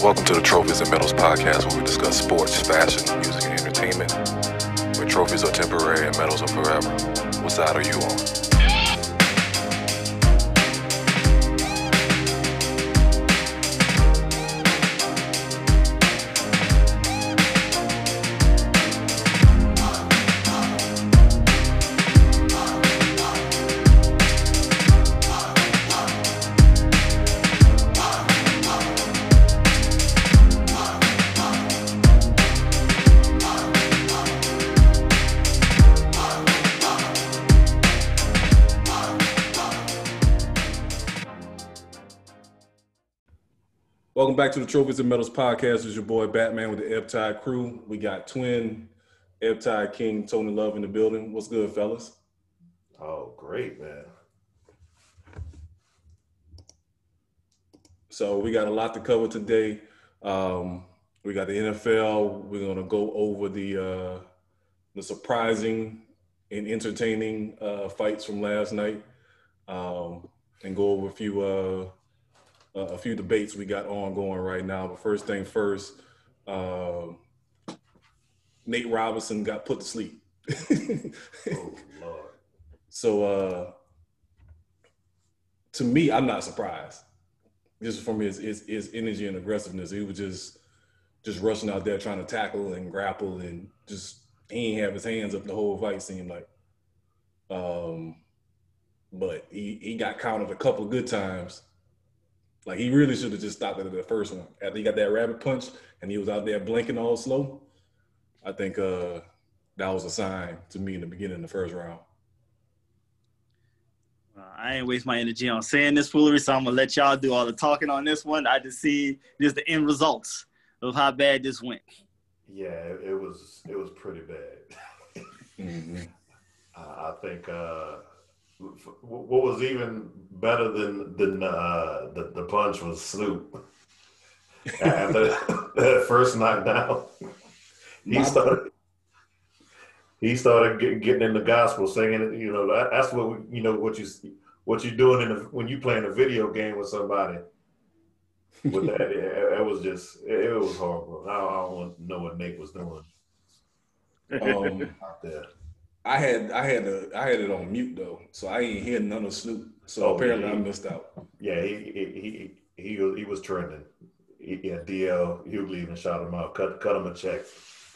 Welcome to the Trophies and Medals podcast, where we discuss sports, fashion, music, and entertainment. Where trophies are temporary and medals are forever. What side are you on? To the Trophies and Medals podcast. It's your boy Batman with the Ebb Tide crew. We got twin Ebb Tide King Tony Love in the building. What's good, fellas? Oh, great, man. So we got a lot to cover today. Um, we got the NFL. We're gonna go over the uh, the surprising and entertaining uh, fights from last night, um, and go over a few uh, uh, a few debates we got ongoing right now. But first thing first, uh, Nate Robinson got put to sleep. oh Lord! So uh, to me, I'm not surprised. Just from his, his his energy and aggressiveness, he was just just rushing out there trying to tackle and grapple and just he ain't have his hands up the whole fight. Seemed like. Um, but he, he got counted a couple good times like he really should have just stopped at the first one. After he got that rabbit punch and he was out there blinking all slow, I think uh, that was a sign to me in the beginning of the first round. I ain't waste my energy on saying this foolery, so I'm gonna let y'all do all the talking on this one. I just see just the end results of how bad this went. Yeah, it, was it was pretty bad. mm-hmm. I think uh, what was even better than than uh, the the punch was Snoop. After that first knockdown, he started he started get, getting in the gospel, singing. You know, that, that's what you know what you what you're doing in the, when you playing a video game with somebody. With that, it, it was just it, it was horrible. I, I don't want to know what Nate was doing um, out there. I had I had a, I had it on mute though, so I ain't hear none of Snoop. So oh, apparently he, I missed out. Yeah, he he he he, he was trending. He, yeah, DL Hughley even shot him out, cut cut him a check.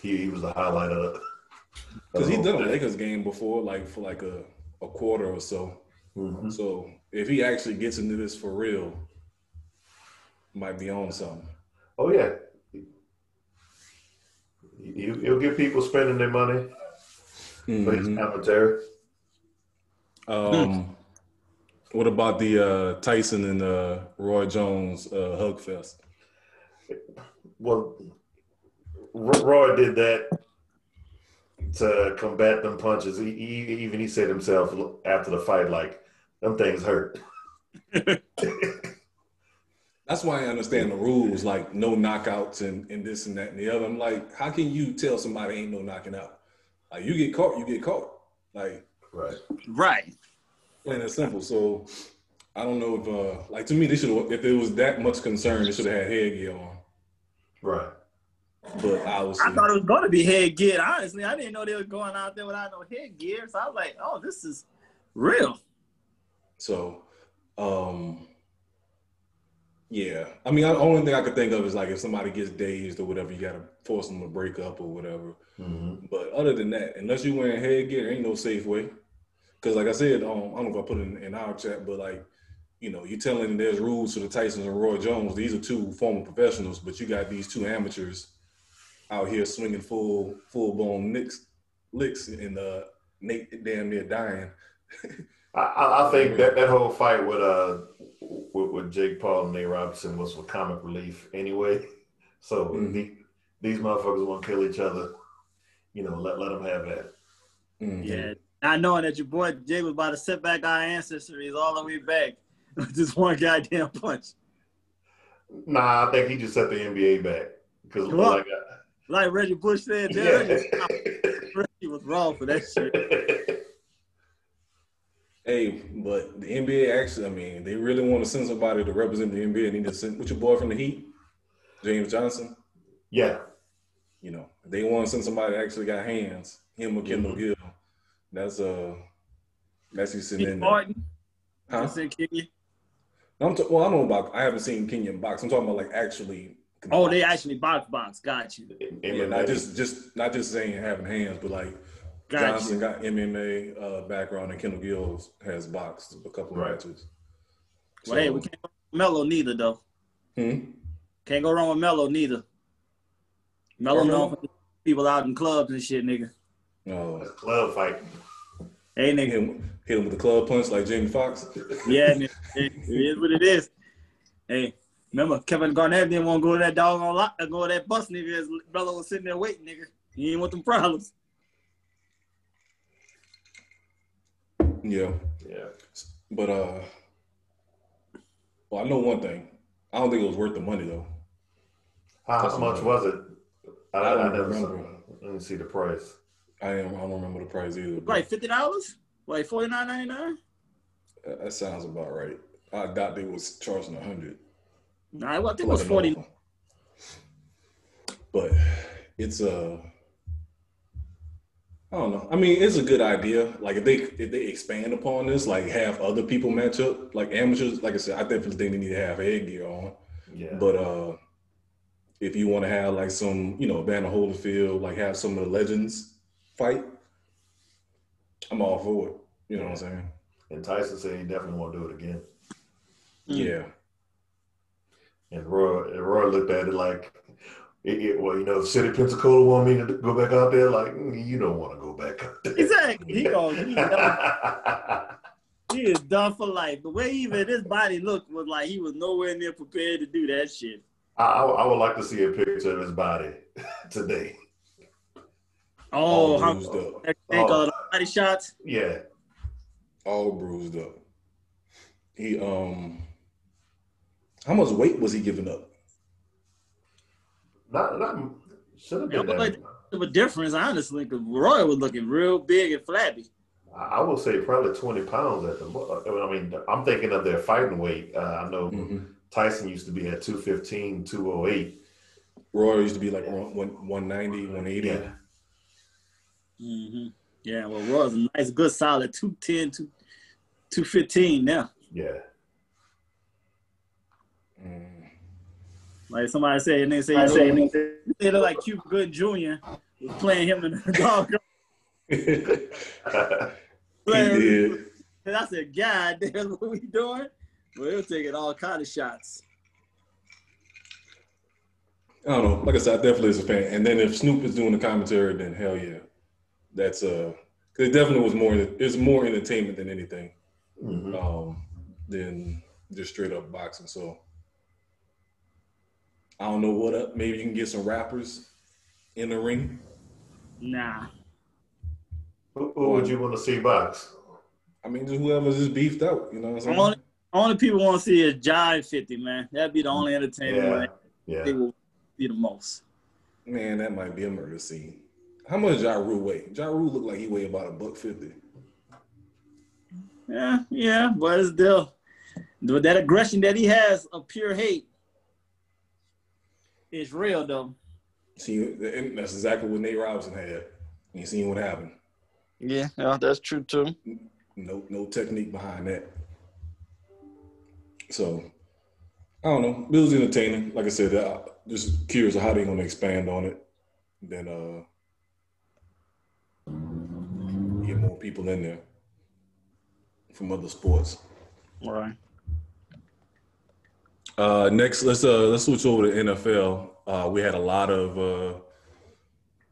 He he was the highlight of. Because he did a Lakers game before, like for like a, a quarter or so. Mm-hmm. So if he actually gets into this for real, might be on something. Oh yeah, he'll get people spending their money mm-hmm. for his commentary. Um, what about the uh, Tyson and uh, Roy Jones uh, hug fest? Well, Roy did that to combat them punches. He, he, even he said himself after the fight, like them things hurt. That's why I understand the rules, like no knockouts and, and this and that and the other. I'm like, how can you tell somebody ain't no knocking out? Like you get caught, you get caught. Like right, right. Plain and simple. So I don't know if uh like to me they should if it was that much concern they should have had headgear on. Right. But I was I thought it was gonna be headgear. Honestly, I didn't know they were going out there without no headgear. So I was like, oh, this is real. So um yeah, I mean, the only thing I could think of is like if somebody gets dazed or whatever, you gotta force them to break up or whatever. Mm-hmm. But other than that, unless you're wearing headgear, there ain't no safe way. Because like I said, um, I don't know if I put it in, in our chat, but like, you know, you're telling there's rules for the Tysons and Roy Jones. These are two former professionals, but you got these two amateurs out here swinging full full blown licks, licks, and uh, Nate damn near dying. I, I, think that that whole fight with uh with, with Jake Paul and Nate Robinson was for comic relief anyway. So mm-hmm. the, these motherfuckers want to kill each other. You know, let let them have that. Mm-hmm. Yeah, not knowing that your boy Jake was about to set back our ancestors all the way back with this one goddamn punch. Nah, I think he just set the NBA back because like, like Reggie Bush said, yeah. Reggie was wrong for that shit. Hey, but the NBA actually, I mean, they really want to send somebody to represent the NBA. They need to send what's your boy from the Heat, James Johnson. Yeah, You know, they want to send somebody that actually got hands. Him or Kendall Gill. That's uh, that's who's sitting in Keith there. Martin. Huh? I said Kenya. I'm t- well, I don't know about. I haven't seen Kenyon box. I'm talking about like actually. Oh, they actually box box. Got you. Yeah, not just just not just saying having hands, but like Got Johnson you. got MMA uh, background and Kendall Gill has boxed a couple of Right. matches. Well, hey, we can't go wrong with Melo neither though. Hmm? Can't go wrong with Melo neither. Melo Okay. known for people out in clubs and shit, nigga. Oh, That's club fight. Hey, hit nigga. him, hit him with the club punch like Jamie Foxx. Yeah, nigga. It it is what it is. Hey, remember Kevin Garnett didn't want to go to that dog on lot, go to that bus, nigga. His brother was sitting there waiting, nigga. He didn't want them problems. Yeah, Yeah. but uh, well, I know one thing. I don't think it was worth the money though. How, That's much was it? I, I I, don't never remember. saw. I didn't see the price. I am. I don't remember the price either. but Like fifty dollars? Like forty nine ninety nine? that, that sounds about right. I doubt they was charging a hundred. Nah, I think it was forty. normal. But it's uh I don't know. I mean, it's a good idea. Like if they if they expand upon this, like have other people match up, like amateurs. Like I said, I definitely think they need to have headgear on. Yeah. But uh if you want to have like some, you know, Vanna Holyfield, like have some of the legends fight, I'm all for it. You know what I'm saying? and Tyson said he definitely want to do it again. Mm. Yeah. And Roy, and Roy looked at it like, it, it- well, you know, if City of Pensacola want me to go back out there, like, mm, you don't want to go back out there. Exactly. He gonna he, done- he is done for life. The way even his body looked was like he was nowhere near prepared to do that shit. I, I, I would like to see a picture of his body today. Oh, all how bruised up. think Oh. body shots? Yeah. all bruised up. He um, how much weight was he giving up? Not, not, should have been but that. Of a difference, honestly, because Roy was looking real big and flabby. I I would say probably 20 pounds at the mo- I mean, I'm thinking of their fighting weight. Uh, I know Mhm. Tyson used to be at 215, 208. Roy used to be like one, one, 190, 180. Yeah. hmm Yeah, well, Roy's a nice, good, solid 210, 2, 215 now. Yeah. Like somebody said, and they say, you know, they look like Cuba Gooding Jr. was playing him in the dog. he playing- did. And I said, God damn, what we doing? Well, they were taking all kind of shots. I don't know. Like I said, I definitely is a fan. And then if Snoop is doing the commentary, then hell yeah, that's uh, cause it definitely was more. It's more entertainment than anything, Mhm. um, than just straight up boxing. So I don't know what up. Maybe you can get some rappers in the ring. Nah. Who, who would you want to see box? I mean, just whoever's just beefed out. You know what I'm saying? Only, only people want to see is Jive 50, man. That'd be the only entertainment Yeah. Yeah. they will see the most. Man, that might be a murder scene. How much Ja Rule weigh? Ja Rule look like he weigh about a buck fifty. Yeah, yeah, but it's still but that aggression that he has of pure hate is real though. See, that's exactly what Nate Robinson had. You seen what happened. Yeah, yeah, that's true too. No, no technique behind that. So, I don't know. It was entertaining. Like I said, uh, just curious how they're going to expand on it. Then uh, get more people in there from other sports. Right. Uh, next, let's uh, let's switch over to NFL. Uh, we had a lot of, uh,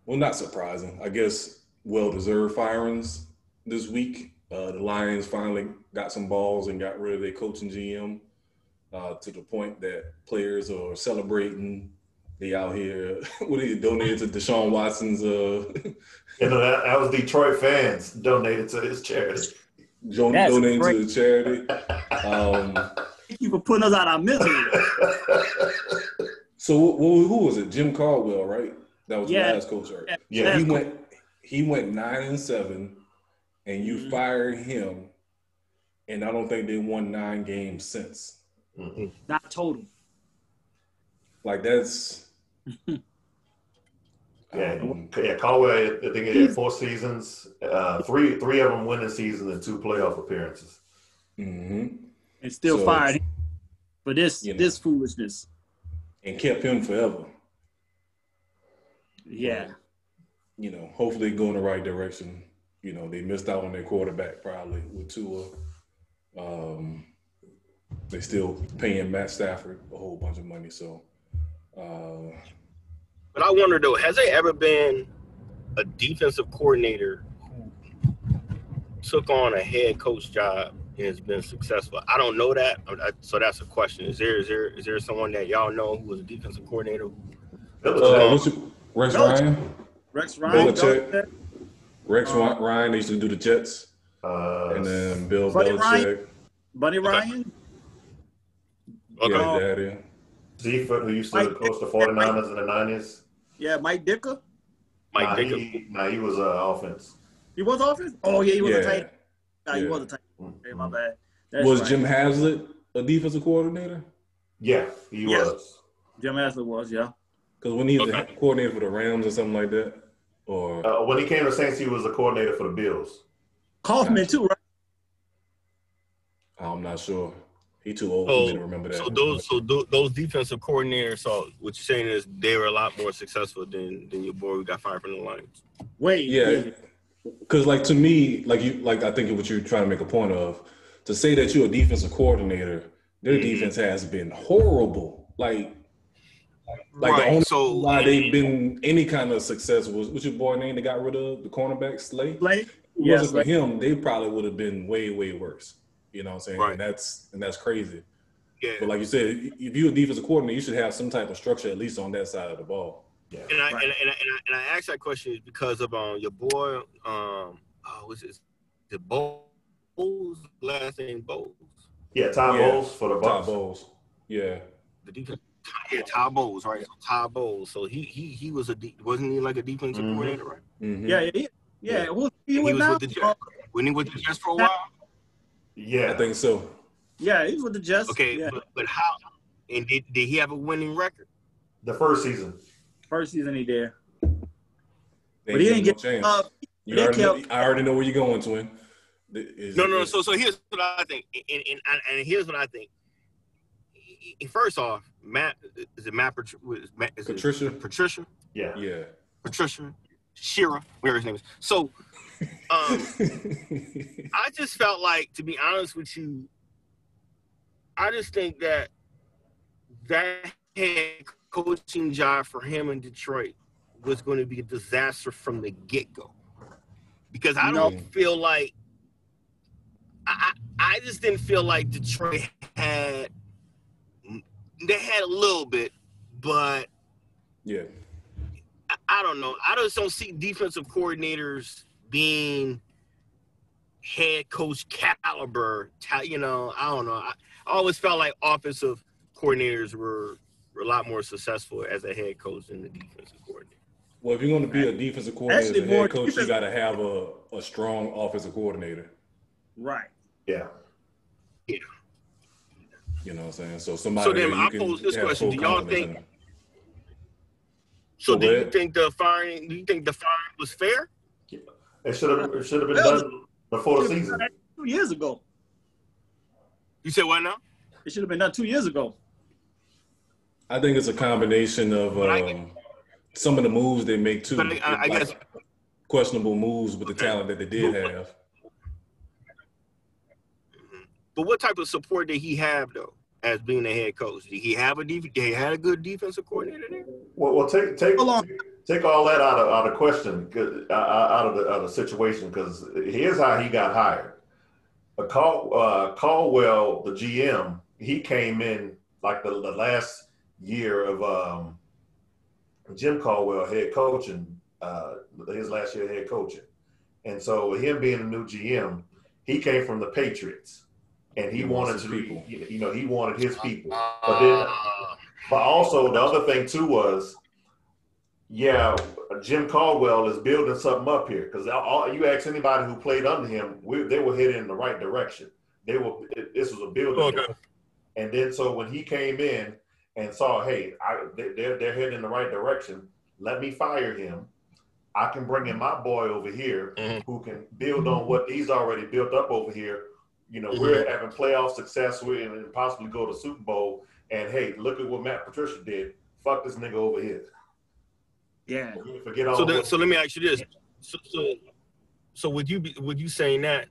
well, not surprising, I guess, well-deserved firings this week. Uh, the Lions finally got some balls and got rid of their coach and GM uh, to the point that players are celebrating. They out here, what are you donated to Deshaun Watson's uh, You know, that, that was Detroit fans donated to his charity. don- That's donating great. to the charity. Um, Thank you for putting us out of our misery. so wh- wh- who was it? Jim Caldwell, right? That was Yeah. the last coach, right? Yeah. he went he went nine and seven, and you Mhm. fired him and I don't think they won nine games since. Not total. Like that's Yeah, um, yeah. Caldwell, I think he had four seasons, uh, three three of them winning seasons and two playoff appearances. mhm. And still So- fired him for this You know. this foolishness. and kept him forever. Yeah. You know, hopefully go in the right direction. You know, they missed out on their quarterback probably with Tua. Um, they still paying Matt Stafford a whole bunch of money. So, uh, But I wonder though, has there ever been a defensive coordinator who took on a head coach job and has been successful? I don't know that, I- so that's a question. Is there is there is there someone that y'all know who was a defensive coordinator? uh, what's your, Rex Belichick. Ryan? Rex Ryan. Belichick. Belichick. Rex Ryan, they used to do the Jets, uh, and then Bill Buddy Belichick. Ryan? Buddy Ryan. Okay. Yeah, Um, daddy. Seifert, who used to Mike coach the 49ers in the 90s. Yeah, Mike Ditka. Mike nah, Ditka. he, nah, he was uh, offense. He was offense. Oh yeah, he was a Yeah. tight. Nah, he Yeah. was a tight. Okay, my bad. That's Was right. Jim Haslett a defensive coordinator? Yeah, he Yes. was. Jim Haslett was yeah. Because when he was Okay. a coordinator for the Rams or something like that, or Uh, when he came to Saints, he was a coordinator for the Bills. Kaufman Gotcha. too, right? I'm not sure. He too old So- for me to remember that. So those so tho- those defensive coordinators. So what you're saying is they were a lot more successful than than your boy who got fired from the Lions. Wait, yeah, wait. Because like to me, like you, like I think what you're trying to make a point of, to say that you're a defensive coordinator, their Mhm. defense has been horrible. Like, like the only so- why they've been any kind of success was what's your boy name that got rid of the cornerback Slay. Slay? Yes, wasn't for him, they probably would have been way, way worse. You know what I'm saying? Right. And that's and that's crazy. Yeah. But like you said, if you're a defensive coordinator, you should have some type of structure at least on that side of the ball. Yeah. And I, Right. and, I, and, I, and, I, and I asked that question is because of um your boy um oh what's his the Bowles last name Bowles Yeah, Todd Yeah. Bowles for the Top Bucks. Bowles. Yeah. the defense yeah Todd Bowles right so Todd Bowles so he he he was a de- wasn't he like a defensive Mhm. coordinator right Mhm. Yeah, yeah, yeah. yeah. Who, he, he was was now? with the Jets when he was with the Jets for a while Yeah, I think so. Yeah, he was with the Jets. okay Yeah. but, but how and did, did he have a winning record the first season. First season he did. They But he didn't give get no chance. uh, You they already know, I already know where you're going, twin. Is- no no is- so so here's what I think and and, and, and here's what I think first off Matt is it Matt Matt, is it Patricia. Patricia Yeah. Yeah. Patricia, Shira, whatever his name is. So, um, I just felt like, to be honest with you, I just think that that head coaching job for him in Detroit was going to be a disaster from the get go. Because I don't feel like, I, I just didn't feel like Detroit had, they had a little bit, but yeah. I- I don't know. I just don't see defensive coordinators being head coach caliber. You know, I don't know. I, I always felt like offensive coordinators were a lot more successful as a head coach than the defensive coordinator. Well, if you're going to be a defensive coordinator, Actually, as a head more coach, you got to have a, a strong offensive coordinator. right. Yeah. Yeah. You know what I'm saying? So somebody. So then I can pose this question. Do y'all think- in. So Go do you think the firing? Do you think the firing was fair? It should have it should have been Well, done before the season. Two years ago. You said what now? It should have been done two years ago. I think it's a combination of But I- um, some of the moves they make too. But I, I, I guess questionable moves with the Okay. talent that they did have. But what type of support did he have though, as being a head coach? Did he have a def- Did he had a good defensive coordinator there? Well, well, take take Hold on. take all that out of out of question, 'cause- uh, out of the out of the situation. Because here's how he got hired. A call uh, Caldwell, the GM, he came in like the, the last year of um, Jim Caldwell head coaching, uh, his last year head coaching, and so him being a new GM, he came from the Patriots, and he, He wanted his to, people. you know, he wanted his people. But then- But also the other thing too was, yeah, Jim Caldwell is building something up here because you ask anybody who played under him, we, they were heading in the right direction. They were. It, this was a building. Okay. And then so when he came in and saw, hey, I, they, they're they're heading in the right direction. Let me fire him. I can bring in my boy over here Mhm. who can build on what he's already built up over here. You know, we're having playoff success with and possibly go to Super Bowl. And hey, look at what Matt Patricia did. Fuck this nigga over here. Yeah. Forget all. So, then, so let me ask you this: so, so, so would you be, would you saying that?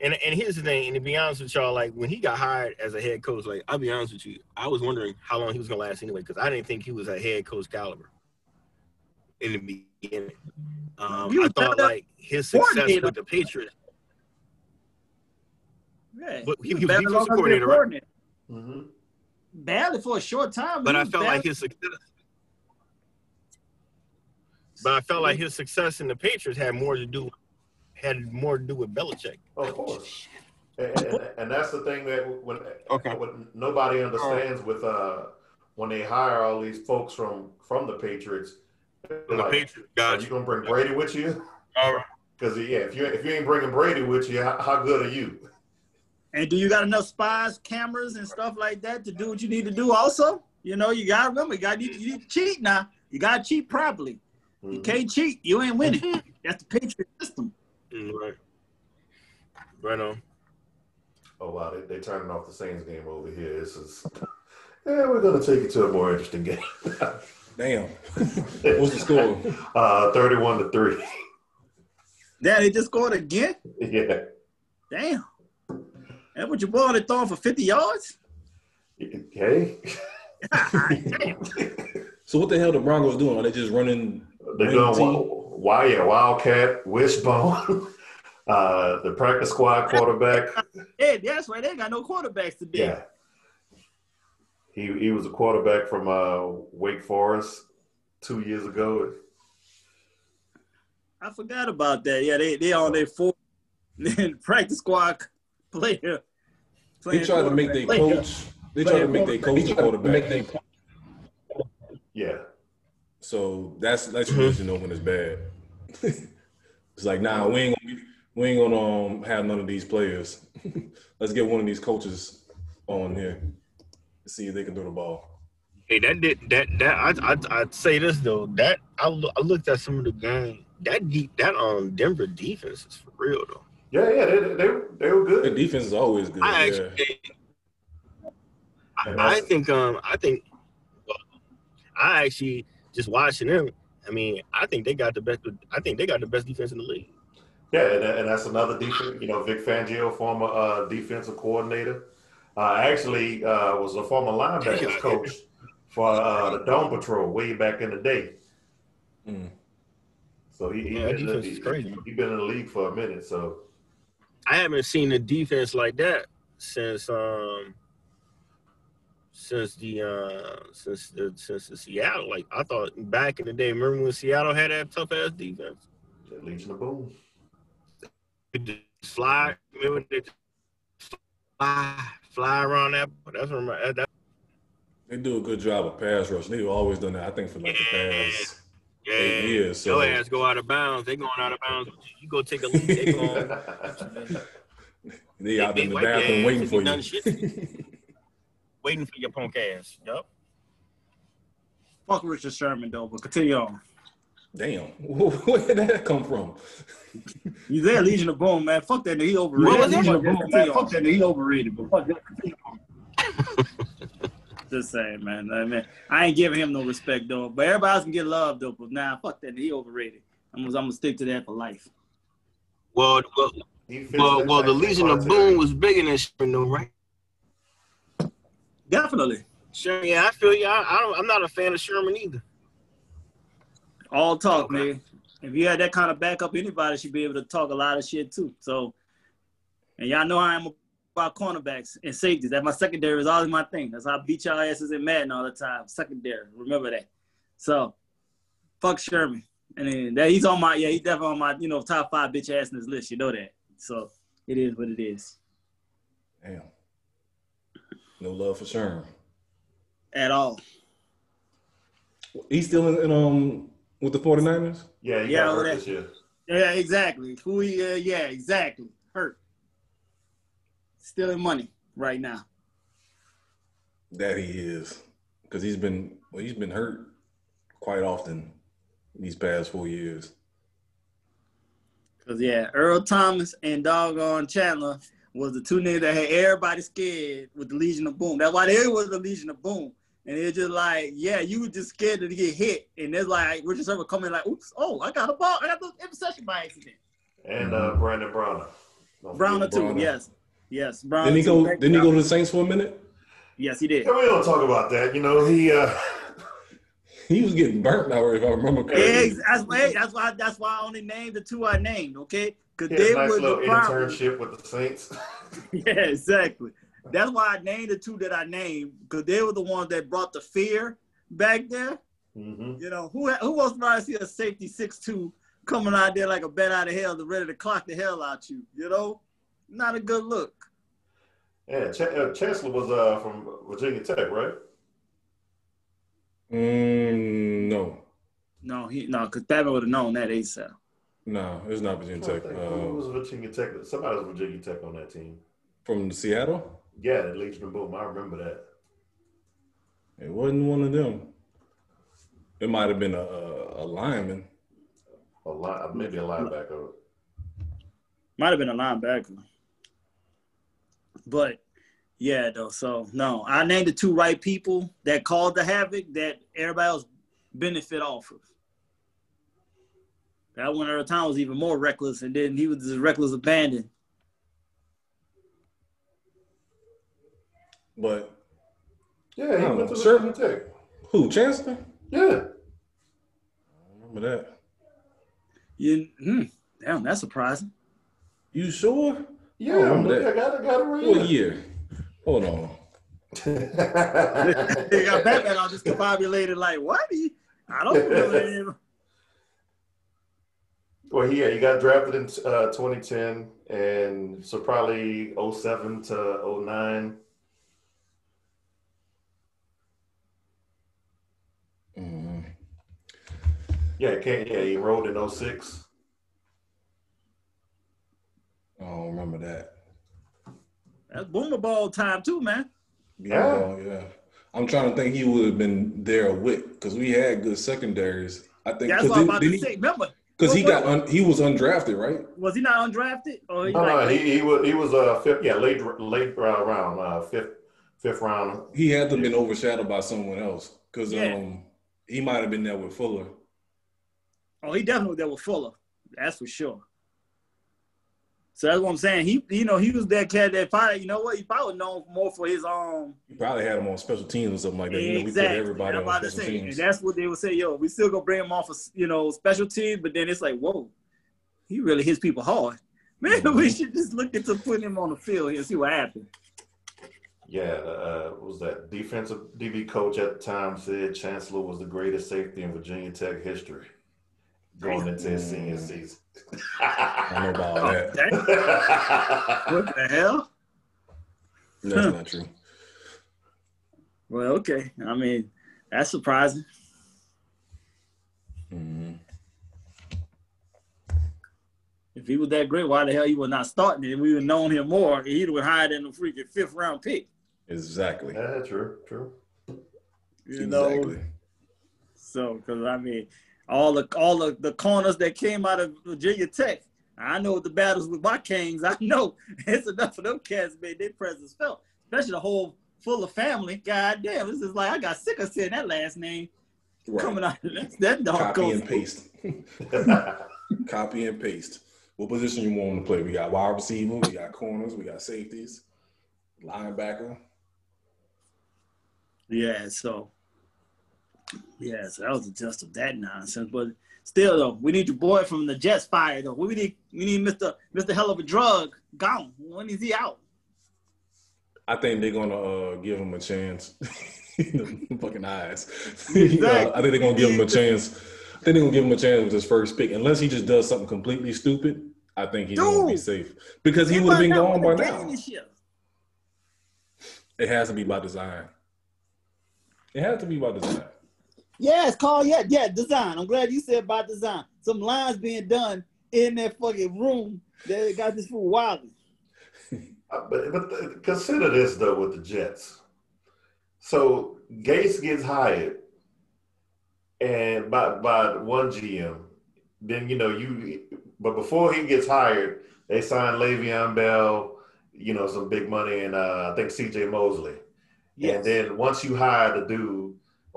And and here's the thing, and to be honest with y'all, like when he got hired as a head coach, like I'll be honest with you, I was wondering how long he was gonna last anyway, because I didn't think he was a head coach caliber in the beginning. Um, I thought like his success with the Patriots, Yeah. But he- he was better defensive long coordinator, right? coordinator. Mhm. Badly for a short time. but he I felt bad. like his success. But I felt like his success in the Patriots had more to do had more to do with Belichick. Of course. And, and, and that's the thing that when Okay. what nobody understands with uh when they hire all these folks from from the Patriots. they're the like, Patriots, Are gotcha. you gonna bring Brady with you? All right. Because yeah, if you if you ain't bringing Brady with you, how, how good are you? And do you got enough spies, cameras, and stuff like that to do what you need to do? Also, you know, you gotta remember, you got you need to cheat now. You gotta cheat properly. You Mhm. can't cheat. You ain't winning. That's the Patriot system. Mm, right. Right on. Oh wow, they they turning off the Saints game over here. This is yeah, we're gonna take it to a more interesting game. Damn. What's the score? Uh, thirty-one to three. Damn, they just scored again. yeah. Damn. And what your boy only throwing for 50 yards? Hey. So what the hell the Broncos doing? Are they just running? They're Wing going team? why yeah, Wildcat, Wishbone, uh, the practice squad quarterback. Hey, that's right. They got no quarterbacks today. Yeah. He he was a quarterback from uh, Wake Forest two years ago. I forgot about that. Yeah, they they on their fourth practice squad player. They playing tried to make their coach. They tried to make their coach a quarterback. Yeah. So that's that's usually know when it's bad. it's like, nah, we ain't gonna be, we ain't gonna um, have none of these players. Let's get one of these coaches on here to see if they can throw the ball. Hey, that did that that I I I'd say this though that I, loo- I looked at some of the game that deep that um Denver defense is for real though. Yeah, yeah, they, they, they were good. The defense is always good. I yeah. actually I, I think um I think well, I actually just watching them. I mean I think they got the best. I think they got the best defense in the league. Yeah, and, and that's another defense. You know, Vic Fangio, former uh, defensive coordinator, uh, actually uh, was a former linebackers coach for uh, the Dome Patrol way back in the day. Mm. So he, he Yeah, that been in the- is crazy. He, he been in the league for a minute. So I haven't seen a defense like that since um since the uh since the since the Seattle. Like I thought back in the day, remember when Seattle had that tough ass defense? Of Boom. They just fly, remember they fly fly around that. That's what my that, They do a good job of pass rush. They've always done that. I think for like the past yeah. eight years. So Your ass go out of bounds. They going out of bounds. You go take a leak. They going. they out in the bathroom waiting for you. If you waiting for your punk ass. Yup. Fuck Richard Sherman though, but continue on. Damn, where did that come from? He's there, Legion of Boom, man. Fuck that nigga. He overrated. What was Legion of Boom, man. Fuck that nigga. He overrated. But fuck that. Continue on. Just saying, man. I mean, I ain't giving him no respect though. But everybody else can get love though. But nah, fuck that. nigga. He overrated. I'm gonna, I'm gonna stick to that for life. Well, well, He well, well. The Legion of. Boom was bigger than Sherman, though, right? Definitely. Sure, yeah, I feel you. I, I don't. I'm not a fan of Sherman either. All talk, Okay. man. If you had that kind of backup, anybody should be able to talk a lot of shit too. So, and y'all know I'm about cornerbacks and safeties. That my secondary is always my thing. That's how I beat y'all asses in Madden all the time. Secondary, remember that. So, fuck Sherman. And then that he's on my yeah, he's definitely on my you know top five bitch ass in this list. You know that. So it is what it is. Damn, no love for Sherm. At all. He's still in, in um with the 49ers? Yeah, he Yeah, got hurt that- this year. Yeah, exactly. Who he? Uh, yeah, exactly. Hurt. stealing money right now. That he is, because he's been well, he's been hurt quite often these past four years. Cause yeah, Earl Thomas and doggone Chancellor was the two niggas that had everybody scared with the Legion of Boom. That's why they was the Legion of Boom. And it's just like, yeah, you were just scared to get hit. And there's like Richard Sherman coming like, oops, oh, I got a ball, I got the interception by accident. And uh, Brandon Browner. Don't Browner too, Browner. yes. Yes. Browner didn't he go didn't he go to the Saints for a minute? Yes, he did. Yeah, we don't talk about that. You know, he uh he was getting burnt now, if I remember correctly. That's, why. that's why that's why I only named the two I named, okay? Because they nice was little the internship with the Saints. yeah, exactly. That's why I named the two that I named because they were the ones that brought the fear back there. Mm-hmm. You know, who who else might see a safety six two coming out there like a bat out of hell, to ready to clock the hell out you? You know, not a good look. Yeah, Ch- uh, Chancellor was uh, from Virginia Tech, right? Mm, no. No, he no, because Batman would have known that ASAP. No, it's not Virginia Tech. Uh, who was Virginia Tech? Somebody was Virginia Tech on that team. From Seattle? Yeah, the Legion of Boom. I remember that. It wasn't one of them. It might have been a, a, a lineman. A line, maybe a linebacker. Might have been a linebacker. But yeah, though. So no, I named the two right people that called the havoc that everybody else benefit off of. That one at a time was even more reckless, and then he was just reckless abandon. But yeah, he went to sure. Tech. Who Chancellor? Yeah, I remember that. You, hmm, damn, that's surprising. You sure? Yeah, I, I got, I got to read. What year? Hold on. they got Batman all discombobulated. Like what? He, I don't know. Well, yeah, he got drafted in uh, 2010, and so probably 07 to 09. Mm-hmm. Yeah, can yeah, he enrolled in 06. I don't remember that. That's boomer ball time too, man. Yeah, yeah. I'm trying to think he would have been there with because we had good secondaries. I think. That's what I'm about to he, say. Remember, because he got un, he was undrafted, right? Was he not undrafted? Or he, no, like, he, he was he was a uh, fifth, yeah, late late round, uh, fifth fifth round. He had to have been overshadowed by someone else because yeah. um he might have been there with Fuller. Oh, he definitely there with Fuller. That's for sure. So that's what I'm saying. He, you know, he was that cat that probably, you know what, he probably known more for his um. He probably had him on special teams or something like that. Exactly. You know, we put everybody on special say, teams. And that's what they would say. Yo, we still gonna bring him off of you know special teams, but then it's like, whoa, he really hits people hard. Man, mm-hmm. we should just look into putting him on the field here and see what happens. Yeah, uh, was that defensive DB coach at the time said Chancellor was the greatest safety in Virginia Tech history going into his senior season. I don't know about that. what the hell? That's not true. Well, okay. I mean, that's surprising. Mm-hmm. If he was that great, why the hell he was not starting it? We would have known him more. He'd have hired in the freaking fifth round pick. Exactly. Yeah, true, true. You exactly. know. So, because I mean, all the all the, the corners that came out of Virginia Tech. I know the battles with my Kings. I know it's enough of them cats made their presence felt, especially the whole Fuller family. God damn, this is like I got sick of seeing that last name right. coming out. That, that dog Copy and paste. Copy and paste. What position you want to play? We got wide receiver, we got corners, we got safeties, linebacker. Yeah, so yeah, so that was just of that nonsense. But still, though, we need your boy from the Jets fired. Though we need we need Mister Mister Hell of a Drug gone. When is he out? I think they're gonna uh, give him a chance. fucking eyes. Exactly. uh, I think they're gonna give him a chance. I think they're gonna give him a chance with his first pick, unless he just does something completely stupid. I think he's Dude, gonna be safe because he would have been gone by now. It has to be by design. It has to be by design. Yeah, it's called yeah, yeah, design. I'm glad you said about design. Some lines being done in that fucking room that got this fool wild. Uh, but but consider this though with the Jets. So Gase gets hired, and by by one GM, then you know you. But before he gets hired, they sign Le'Veon Bell, you know, some big money, and uh, I think C.J. Mosley. Yes. And then once you hire the dude,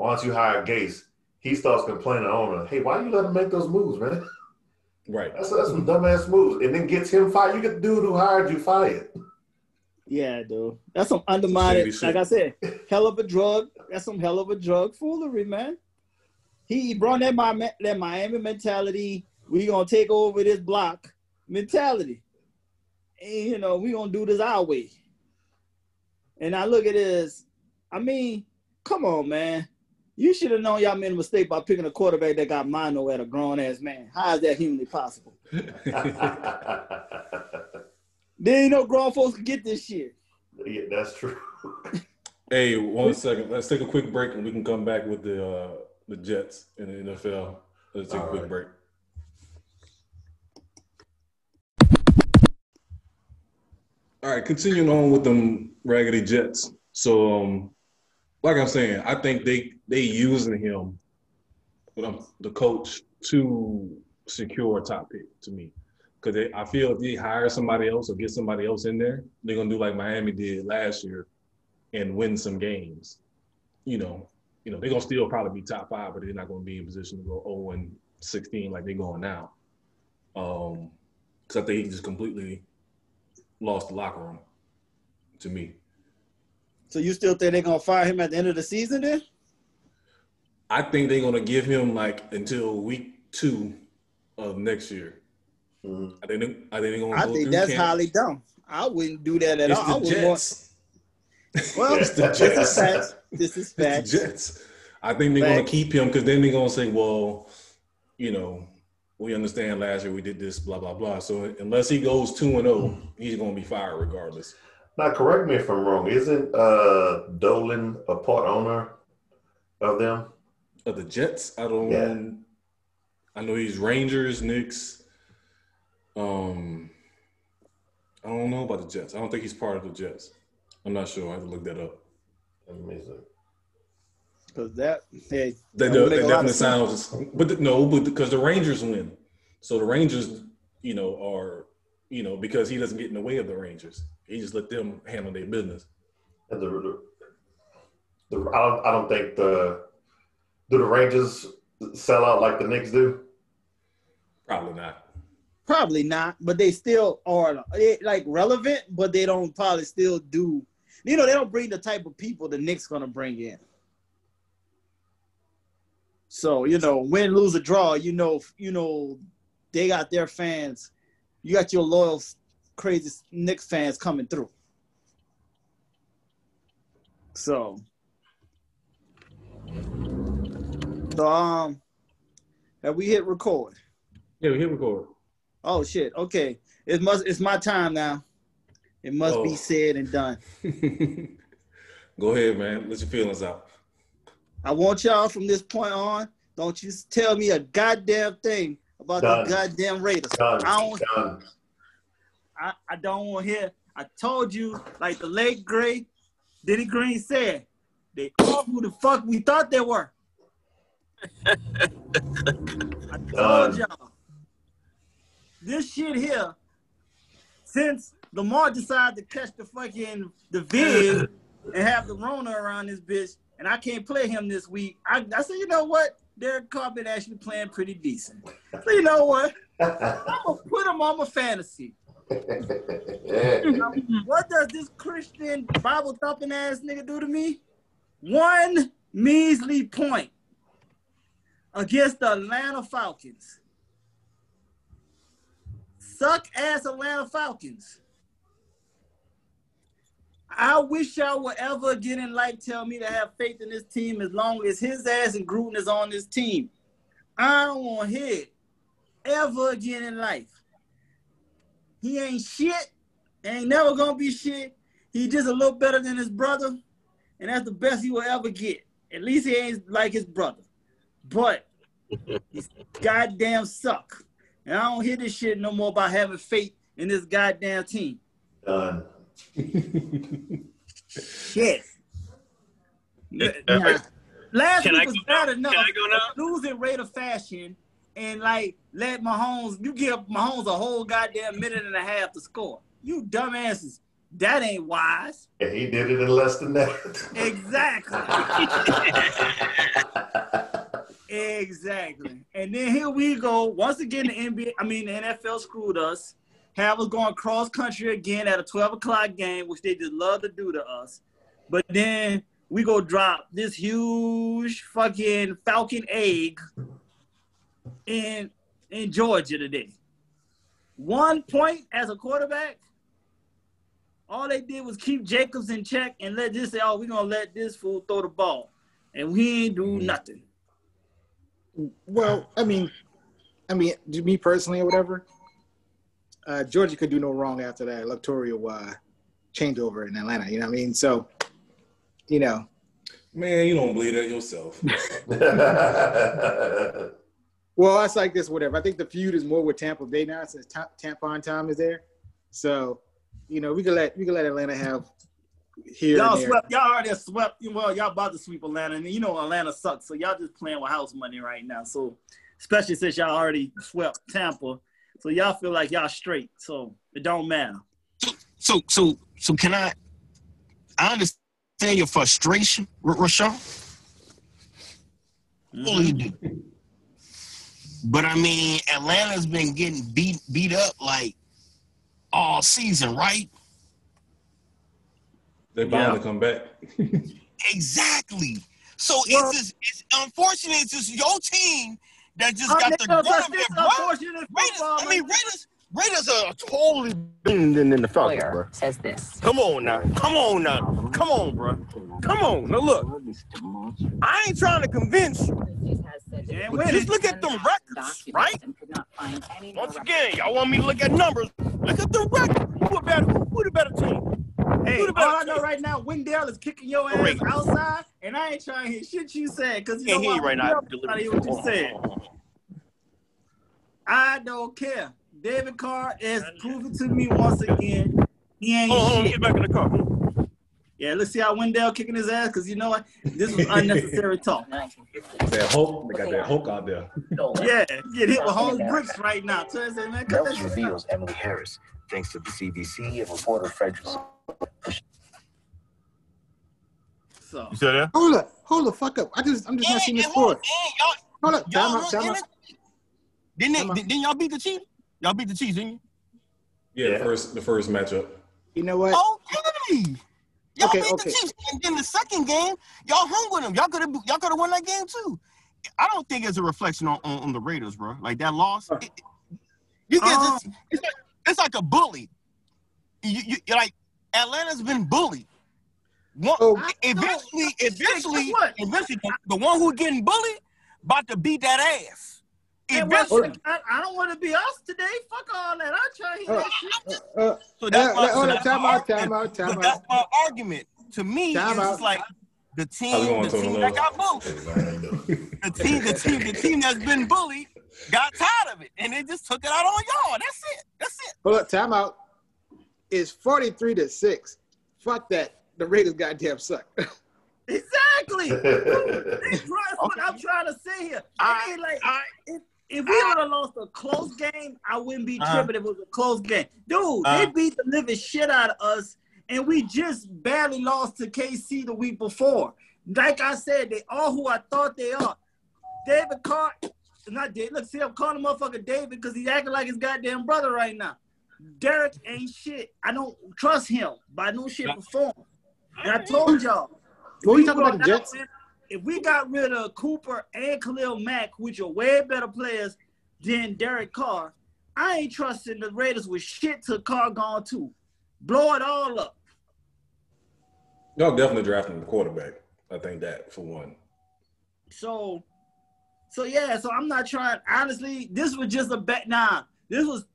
once you hire Gase, he starts complaining to owner, "Hey, why you let him make those moves, man?" Right. That's that's some dumbass moves, and then gets him fired. You get the dude who hired you fired. Yeah, dude. That's some undermined, like I said, hell of a drug. That's some hell of a drug foolery, man. He brought that, my, that Miami mentality. We gonna take over this block mentality. And, you know, we gonna do this our way. And I look at this, I mean, come on, man. You should have known y'all made a mistake by picking a quarterback that got mono at a grown ass man. How is that humanly possible? There ain't no grown folks can get this shit. Yeah, that's true. hey, one second. Let's take a quick break and we can come back with the uh, the Jets in the NFL. Let's take All a quick right. break. All right, continuing on with them raggedy Jets. So, um, like I'm saying, I think they they using him, the coach, to secure a top pick to me because I feel if they hire somebody else or get somebody else in there, they're gonna do like Miami did last year and win some games. You know, you know they're gonna still probably be top five, but they're not gonna be in position to go 0 and 16 like they're going now. Um, because I think he just completely lost the locker room to me. So you still think they're gonna fire him at the end of the season then? I think they're gonna give him like until week two of next year Mm-hmm. I think they, I think, I think that's camp. highly dumb. I wouldn't do that at it's all. The Jets. Want... Well, it's the Jets. this is facts. This is facts. Jets. I think they're going to keep him because then they're going to say, well, you know, we understand last year we did this, blah blah blah. So unless he goes two and zero, oh, he's going to be fired regardless. Now, correct me if I'm wrong. Isn't uh, Dolan a part owner of them? Of the Jets? I don't. Yeah. I know he's Rangers, Knicks. Um, I don't know about the Jets. I don't think he's part of the Jets. I'm not sure. I have to look that up. Amazing. Because that, hey, that, that, that definitely sounds. But the, no, but because the Rangers win, so the Rangers, you know, are you know because he doesn't get in the way of the Rangers. He just let them handle their business. And the, the, the I don't I don't think the do the Rangers sell out like the Knicks do. Probably not. Probably not, but they still are eh, like relevant, but they don't probably still do. You know, they don't bring the type of people the Knicks gonna bring in. So you know, win, lose, or draw, you know, you know, they got their fans. You got your loyal, crazy Knicks fans coming through. So, so um, have we hit record? Yeah, we hit record. Oh shit. Okay. It must it's my time now. It must oh. be said and done. Go ahead, man. Let your feelings out. I want y'all from this point on, don't you tell me a goddamn thing about done. the goddamn Raiders. Done. I don't done. I, I don't want to hear. I told you, like the late great Denny Green said, they are who the fuck we thought they were. I told y'all this shit here, since Lamar decided to catch the fucking the vid and have the Rona around this bitch, and I can't play him this week, I, I said, you know what? Derek Carr been actually playing pretty decent. So you know what? I'm gonna put him on my fantasy. what does this Christian Bible thumping ass nigga do to me? One measly point against the Atlanta Falcons suck ass Atlanta Falcons. I wish y'all would ever again in life tell me to have faith in this team as long as his ass and Gruden is on this team. I don't want hear it ever again in life. He ain't shit. Ain't never gonna be shit. He just a little better than his brother, and that's the best he will ever get. At least he ain't like his brother. But he's goddamn suck. And I don't hear this shit no more about having faith in this goddamn team. Done. Shit. Yeah. Nah. Last Can I week was go bad enough. Can I go now? Losing rate of fashion and like let Mahomes, you give Mahomes a whole goddamn minute and a half to score. You dumbasses. That ain't wise. Yeah, he did it in less than that. Exactly. Exactly. And then here we go. Once again, the NBA, I mean, the NFL screwed us. Have us going cross country again at a 12 o'clock game, which they just love to do to us. But then we go drop this huge fucking Falcon egg in in Georgia today. One point as a quarterback. All they did was keep Jacobs in check and let this say, oh, we're gonna let this fool throw the ball. And we ain't do mm-hmm. nothing. Well, I mean, I mean, to me personally or whatever, uh, Georgia could do no wrong after that electoral uh, changeover in Atlanta. You know what I mean? So, you know, Man, you don't believe that yourself. well, it's like this, whatever. I think the feud is more with Tampa Bay now since ta- tampon time is there. So, you know, we could let we could let Atlanta have here Y'all swept. Y'all already swept. Well, y'all about to sweep Atlanta, and you know Atlanta sucks. So y'all just playing with house money right now. So, especially since y'all already swept Tampa, so y'all feel like y'all straight. So it don't matter. So so so can I? I understand your frustration, R- Rashawn. Well, you do. But I mean, Atlanta's been getting beat beat up like all season, right? They bound Yeah. to come back. Exactly. So Well- it's just it's unfortunate. It's just your team that just Uh, got the no grunt of thing it, bro. Raiders, I mean, man. Raiders, Raiders are totally better than the Falcons, bro. Says this. Come on now. Come on now. Come on, bro. Come on. Now look, I ain't trying to convince you. Yeah, just look at them records, right? Once again, y'all want me to look at numbers. Look at the record. Who a better who, who the better team? Hey, all I know team? right now, Wendell is kicking your ass Raiders. outside, and I ain't trying to hear shit you said because you Can't know hear you right now. I'm trying to hear what you said. I don't care. David Carr has proven to me once again he ain't Hold on, hold on, get back in the car. Yeah, let's see how Wendell kicking his ass because you know what? This was unnecessary talk. That Hulk, they got that Hulk out there. Yeah, get hit with home bricks right now. So I say, man, cut that Mel's shit reveals Emily Harris, thanks to the CBC and reporter Frederick. So You said that? Hold up, hold the fuck up. I just I'm just not seeing the score. y'all, Hold up, y'all time out, hung time in out. it. Didn't, Time out. they, didn't y'all beat the Chiefs? Y'all beat the Chiefs, didn't you? Yeah, Yeah. the first the first matchup. You know what? Okay. Y'all Okay, beat okay. the Chiefs, and then the second game, y'all hung with them. Y'all could have, y'all could have won that game too. I don't think it's a reflection on, on, on the Raiders, bro. Like that loss, it- it- you get Um, it's, it's, like, it's like a bully. You, you, you're like Atlanta's been bullied. One, Oh. Eventually, know. eventually, what? eventually, the, the one who getting bullied about to beat that ass. And Eventually, I, I don't want to be us today. Fuck all that. I try to hear that shit. Uh, so that's Uh, my, hold so on, that's time my out, time argument. out, time But that's my argument. To me, Time it's out. just like the team, the team that got bullied, the team, the team, the team that's been bullied got tired of it, and they just took it out on y'all. That's it. That's it. hold up, time out. It's 43 to 6. Fuck that. The Raiders goddamn suck. Exactly. That's what I'm trying to say here. I- It ain't like I, if, if we would have lost a close game, I wouldn't be Uh-huh. tripping if it was a close game. Dude, Uh-huh. they beat the living shit out of us, and we just barely lost to KC the week before. Like I said, they are who I thought they are. David Carr, not David. Look, see, I'm calling motherfucker David because he's acting like his goddamn brother right now. Derek ain't shit. I don't trust him, but I know shit before. him. And I told y'all. What we you talking about, the Jets? down- If we got rid of Cooper and Khalil Mack, which are way better players than Derek Carr, I ain't trusting the Raiders with shit till Carr gone too. Blow it all up. Y'all definitely drafting the quarterback. I think that for one. So, so yeah. So I'm not trying. Honestly, this was just a bet. Nah, this was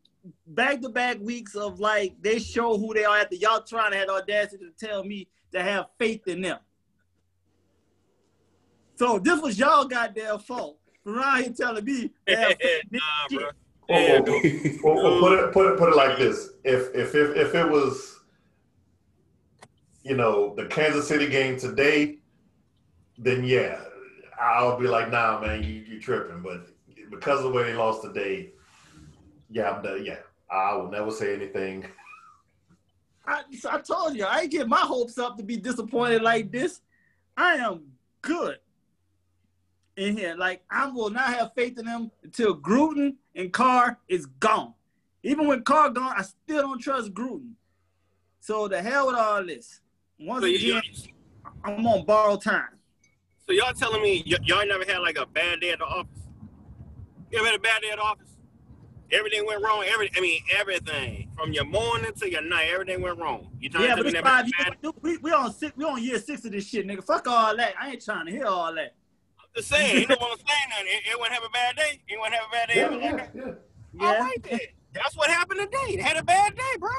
back to back weeks of like they show who they are. After y'all trying to have audacity to tell me to have faith in them. So this was y'all goddamn fault. For around here telling me to have faith in this Nah, bro. Well, well, well, put it put it put it like this: if if if, if it was you know, the Kansas City game today, then yeah, I'll be like, nah, man, you you tripping. But because of the way they lost today, yeah, I'm done. Yeah, I will never say anything. I, I told you, I ain't get my hopes up to be disappointed like this. I am good in here. Like I will not have faith in them until Gruden and Carr is gone. Even when Carr gone, I still don't trust Gruden. So the hell with all this. Once So, again, I'm on borrowed time. So y'all telling me y- y'all never had like a bad day at the office? You ever had a bad day at the office? Everything went wrong. Every, I mean, everything from your morning to your night, everything went wrong. You trying Yeah, to but tell it's five never had years. We, we on six. We on year six of this shit, nigga. Fuck all that. I ain't trying to hear all that. the saying? You know what I'm saying? Nothing. Anyone have a bad day? Anyone have a bad day? Yeah, Every- yeah, yeah. All Yeah. right then. That's what happened today. They had a bad day, bro.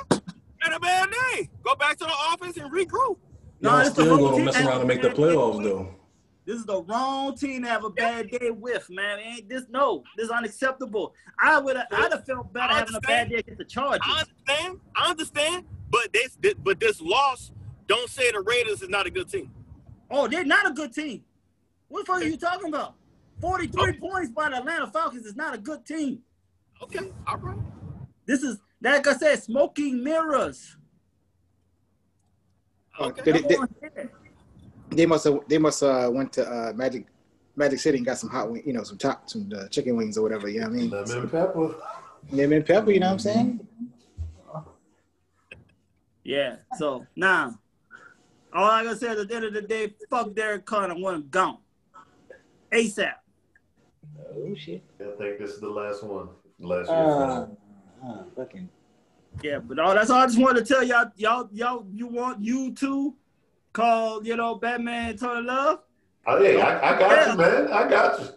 Had a bad day. Go back to the office and regroup. No, Y'all it's still gonna mess around and make the playoffs though. This is the wrong team to have a bad day with, man. Ain't this no? This is unacceptable. I would have. I'd have felt better having a bad day against the Chargers. I understand. I understand. But this, this but this loss don't say the Raiders is not a good team. Oh, they're not a good team. What the fuck are you talking about? Forty-three Okay. points by the Atlanta Falcons is not a good team. Okay. All right. This is, like I said, smoking mirrors. Okay. Did it- Come on here. They must have. They must uh went to uh Magic Magic City and got some hot wing, you know, some top, some uh, chicken wings or whatever. You know what I mean? Lemon pepper. Lemon pepper. You know what I'm saying? Yeah. So now, all I gotta say is at the end of the day, fuck Derek Carr and I want him gone. ASAP. Oh shit. I think this is the last one. Last year. Uh, uh, fucking. Yeah, but all that's all I just wanted to tell y'all, y'all, y'all, you want you to call, you know, Batman Tony Love? oh, yeah, I, I got you, man. I got you.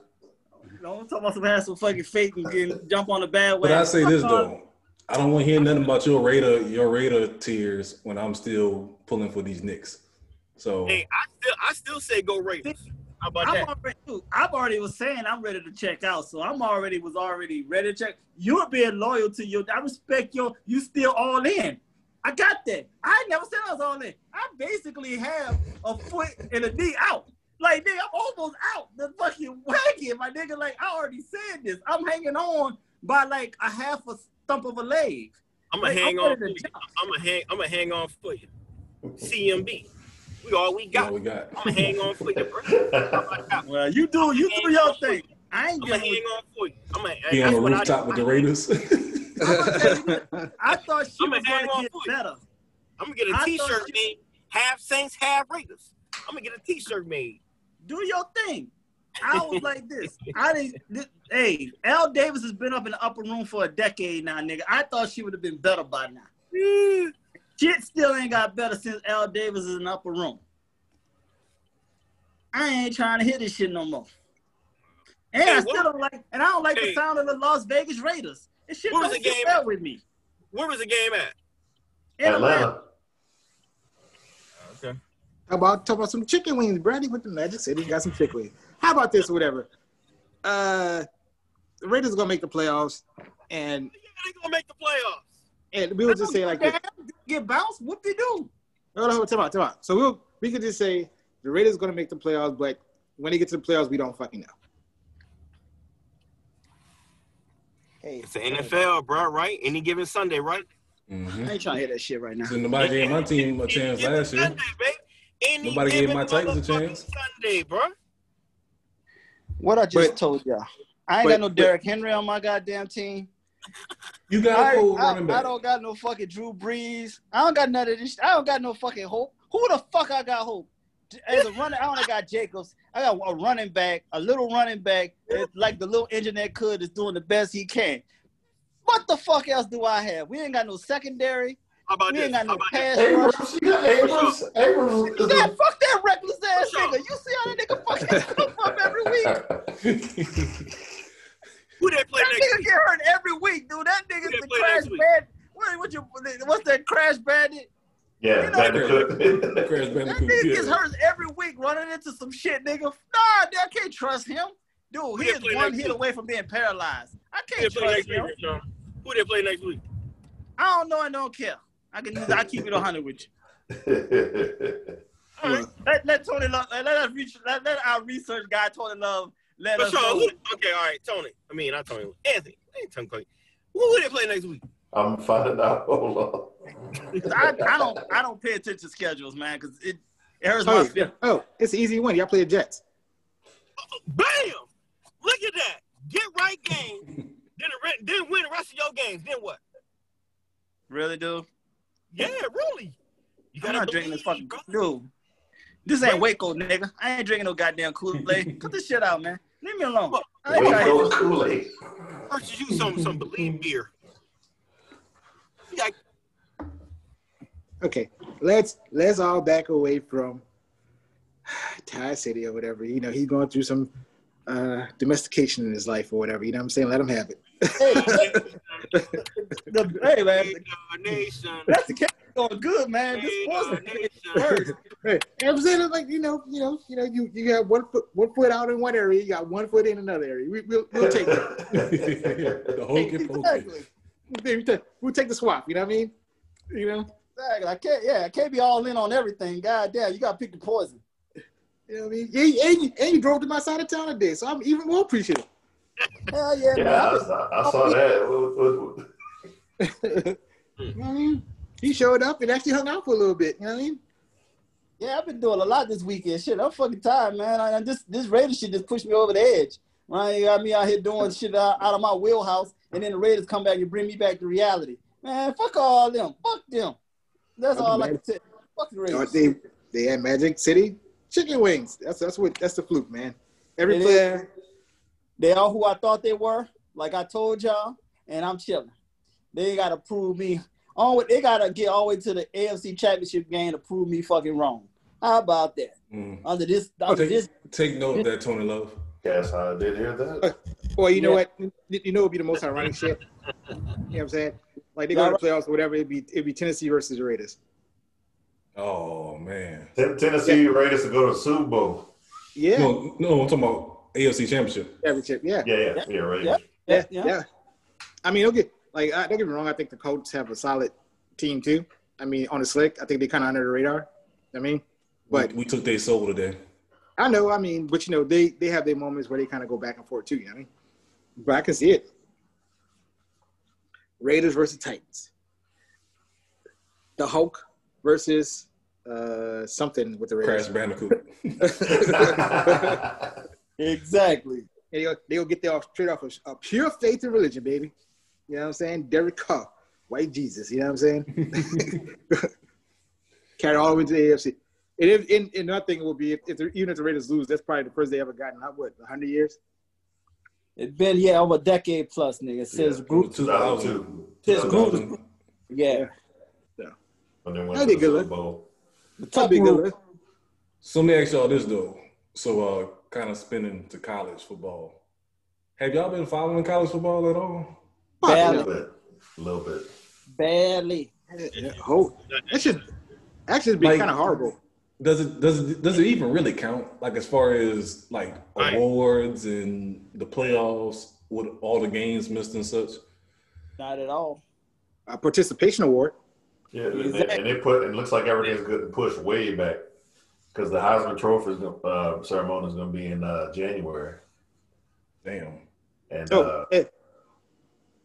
Don't talk about some have some fucking faith and get, jump on the bad way. But I say this though, I don't want to hear nothing about your Raider, your Raider tears when I'm still pulling for these Knicks. So Hey, I still I still say go Raiders. How about I'm that? already, dude, I've already was saying I'm ready to check out, so I'm already was already ready to check. You're being loyal to your. I respect your. You still all in. I got that. I never said I was all in. I basically have a foot and a knee out. Like nigga, I'm almost out the fucking wagon, my nigga. Like I already said this. I'm hanging on by like a half a stump of a leg. I'm gonna Like, hang I'm on. For you. I'm gonna hang. I'm gonna hang on for you. CMB. We all we got. all we got. I'm gonna hang on for you, bro. How about that? Well, you do you do your thing. I ain't gonna hang on for you. I'm gonna. Be on that's the rooftop with the Raiders. I thought she I'ma was gonna get for better. I'm gonna get I a thought T-shirt you- made. Half Saints, half Raiders. I'm gonna get a T-shirt made. do your thing. I was like this. I didn't. This, hey, Al Davis has been up in the upper room for a decade now, nigga. I thought she would have been better by now. Shit still ain't got better since Al Davis is in the upper room. I ain't trying to hear this shit no more. And Hey, I what- still don't like, and I don't like Hey. the sound of the Las Vegas Raiders. This shit What was the game? well with me. Where was the game at? In Atlanta. Atlanta. Okay. How about talk about some chicken wings? Brandy went to Magic City, got some chicken wings. How about this? Whatever. Uh, the Raiders are gonna make the playoffs, and Yeah, they gonna make the playoffs. and we would just say like this. Get bounced. What they do? No, no, time out, time out. So we'll we could just say the Raiders are gonna make the playoffs, but when they get to the playoffs, we don't fucking know. Hey, It's the NFL, bro. Right? Any given Sunday, right? Mhm. I ain't trying to hear that shit right now. So nobody gave my team a chance last year. Sunday, babe. Any Nobody gave given my Titans a chance. Sunday, bro. What I just But- told y'all. I ain't but- got no but- Derrick Henry on my goddamn team. You got I, a cold I- I don't got no fucking Drew Brees. I don't got none of this. I don't got no fucking hope. Who the fuck I got hope? As a runner, I only got Jacobs. I got a running back, a little running back, like the little engine that could is doing the best he can. What the fuck else do I have? We ain't got no secondary. How about We this? ain't got How no about this? pass rush. Abrams, you got Abrams. Abrams is Yeah, fuck that reckless ass Sure. nigga. You see how that nigga fucking come up every week? Who they play That next nigga week? get hurt every week, dude. That nigga's they the crash bandit. What, what you, what's that crash bandit? Yeah, You know- Bandicoot. Crash That nigga yeah. gets hurt every week running into some shit, nigga. Nah, I can't trust him. Dude, he is one hit week? away from being paralyzed. I can't play trust next week, him. Um? Who they play next week? I don't know. I don't care. I can. I keep it hundred with you. All right. Let, let Tony Love. Let, let us reach. Let, let our research guy Tony Love. Let But us Sean, know. who, okay, all right, Tony. I mean, not Tony. Anthony. I ain't Tony Clay. Who would they play next week? I'm finding out. Hold on. 'Cause I, I don't. I don't pay attention to schedules, man, because it, it hurts my Oh, feelings. oh, it's an easy one. Y'all play the Jets. Bam! Look at that. Get right game. then, the re- then win the rest of your games. Then what? Really, dude? Yeah, really. You I'm gotta not drinking this fucking. bro. Dude, this ain't Waco, nigga. I ain't drinking no goddamn Kool Aid. Cut this shit out, man. Leave me alone. I ain't Wait, trying go to- Kool-Aid. Purchase you some some believe beer. You got Okay, let's let's all back away from Ty City or whatever. You know, he's going through some uh, domestication in his life or whatever. You know what I'm saying? Let him have it. The- hey, man. nation. That's the cat going good, man. This wasn't worse. Hey, I'm saying like you know, you know, you know, you you got one foot one foot out in one area, you got one foot in another area. We, we'll we'll take that. the hokey pokey. exactly. We'll take, we'll take the swap. You know what I mean? You know, Exactly. I can't. Yeah, I can't be all in on everything. God damn, you gotta pick the poison. you know what I mean? And, and, you, and you drove to my side of town today, so I'm even more appreciative. Hell yeah, Yeah, man. I, I, I saw that. You know what I mean? He showed up and actually hung out for a little bit. You know what I mean? Yeah, I've been doing a lot this weekend. Shit, I'm fucking tired, man. I, I this this Raiders shit just pushed me over the edge. Right, you got me out here doing shit out, out of my wheelhouse, and then the Raiders come back and bring me back to reality. Man, fuck all them. Fuck them. That's all the I can say. Fuck the Or Raiders. they they had Magic City chicken wings. That's that's what that's the fluke, man. Every It player. They are who I thought they were, like I told y'all, and I'm chilling. They gotta prove me. On they gotta get all the way to the AFC Championship game to prove me fucking wrong. How about that? Mm. Under this, Oh, under take, this, take note of that, Tony Love. Yes, I did hear that. Well, you know what? You know, it'd be the most ironic shit. You know what I'm saying? Like they go to the playoffs or whatever. It'd be it'd be Tennessee versus the Raiders. Oh man. Ten- Tennessee Raiders to go to the Super Bowl. Yeah, No, no, I'm talking about AFC Championship. championship. Yeah, Yeah, yeah, yeah, Raiders. Yeah. yeah, yeah. yeah. I mean, don't get like I, don't get me wrong. I think the Colts have a solid team too. I mean, on the slick, I think they kind of under the radar. I mean, but we, we took their soul today. I know. I mean, but you know, they they have their moments where they kind of go back and forth too. You know what I mean? But I can see it. Raiders versus Titans. The Hulk versus uh something with the Raiders. Crash Raiders. Bandicoot. exactly. They'll, they'll get there off, straight off of a pure faith and religion, baby. You know what I'm saying? Derek Carr, white Jesus. You know what I'm saying? Carry all the way to the AFC. And, if, and, and another thing will be if, if the, even if the Raiders lose, that's probably the first they ever gotten. Not what, 100 years? It's been yeah over a decade plus, nigga. Since Yeah. group, 2000. since group, 2000. yeah. And then That'd be good. Super Bowl. The That'd be good. So let me ask y'all this though. So uh kind of spinning to college football. Have y'all been following college football at all? A little bit. A little bit. badly. Yeah, oh, that should actually be Like- kind of horrible. Does it does it does it even really count? Like as far as like Right. awards and the playoffs with all the games missed and such? Not at all. A participation award. Yeah, and, they, and they put and it looks like everything's good and pushed way back because the Heisman Trophy uh, ceremony is going to be in uh, January. Damn. And Oh, uh,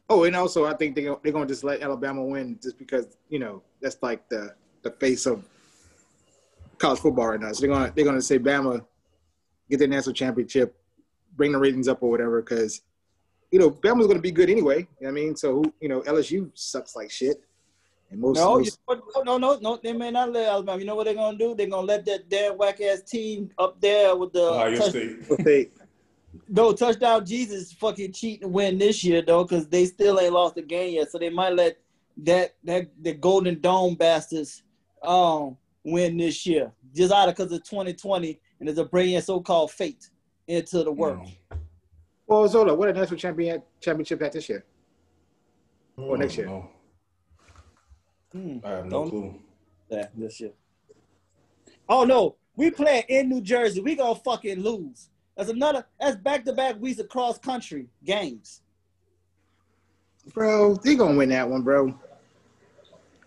oh, and also I think they they're gonna just let Alabama win just because you know that's like the the face of college football right now. So they're gonna they're gonna say Bama get their national championship, bring the ratings up or whatever because you know Bama's gonna be good anyway. You know what I mean, so who you know LSU sucks like shit. And most, No, you most know no, no, no. They may not let Alabama. You know what they're gonna do? They're gonna let that damn whack ass team up there with the Ohio touch- State. no touchdown. Jesus fucking cheat and win this year though, because they still ain't lost a game yet. So they might let that that the Golden Dome bastards um win this year just out of because of 2020 and it's a bringing so-called fate into the world. well, Zola, what a national champion championship at this year or next year. No, Hmm. I have no Don't- clue. Yeah, this year. Oh no, we playing in New Jersey. We gonna fucking lose. That's another. That's back to back weeks across country games, Bro, they gonna win that one, bro.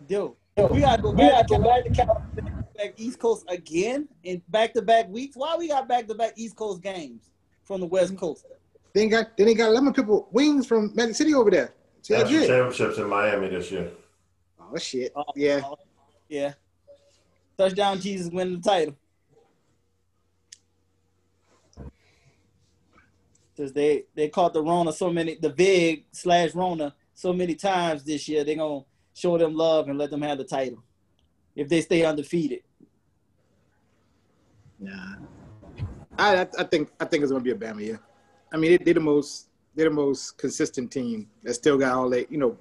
dude. we gotta go back, to back to California, back East Coast again in back to back weeks. Why we got back to back East Coast games from the West mm-hmm. Coast? They ain't got they ain't got lemon pepper wings from Magic City over there. See, that's National it. championships in Miami this year. Oh shit. Oh, Yeah. oh, yeah. Touchdown Jesus winning the title. Cause they they caught the Rona so many the Vig slash Rona so many times this year. They're gonna show them love and let them have the title if they stay undefeated. Nah. I I think I think it's gonna be a Bama year. I mean, they, they're the most they're the most consistent team that still got all that you know.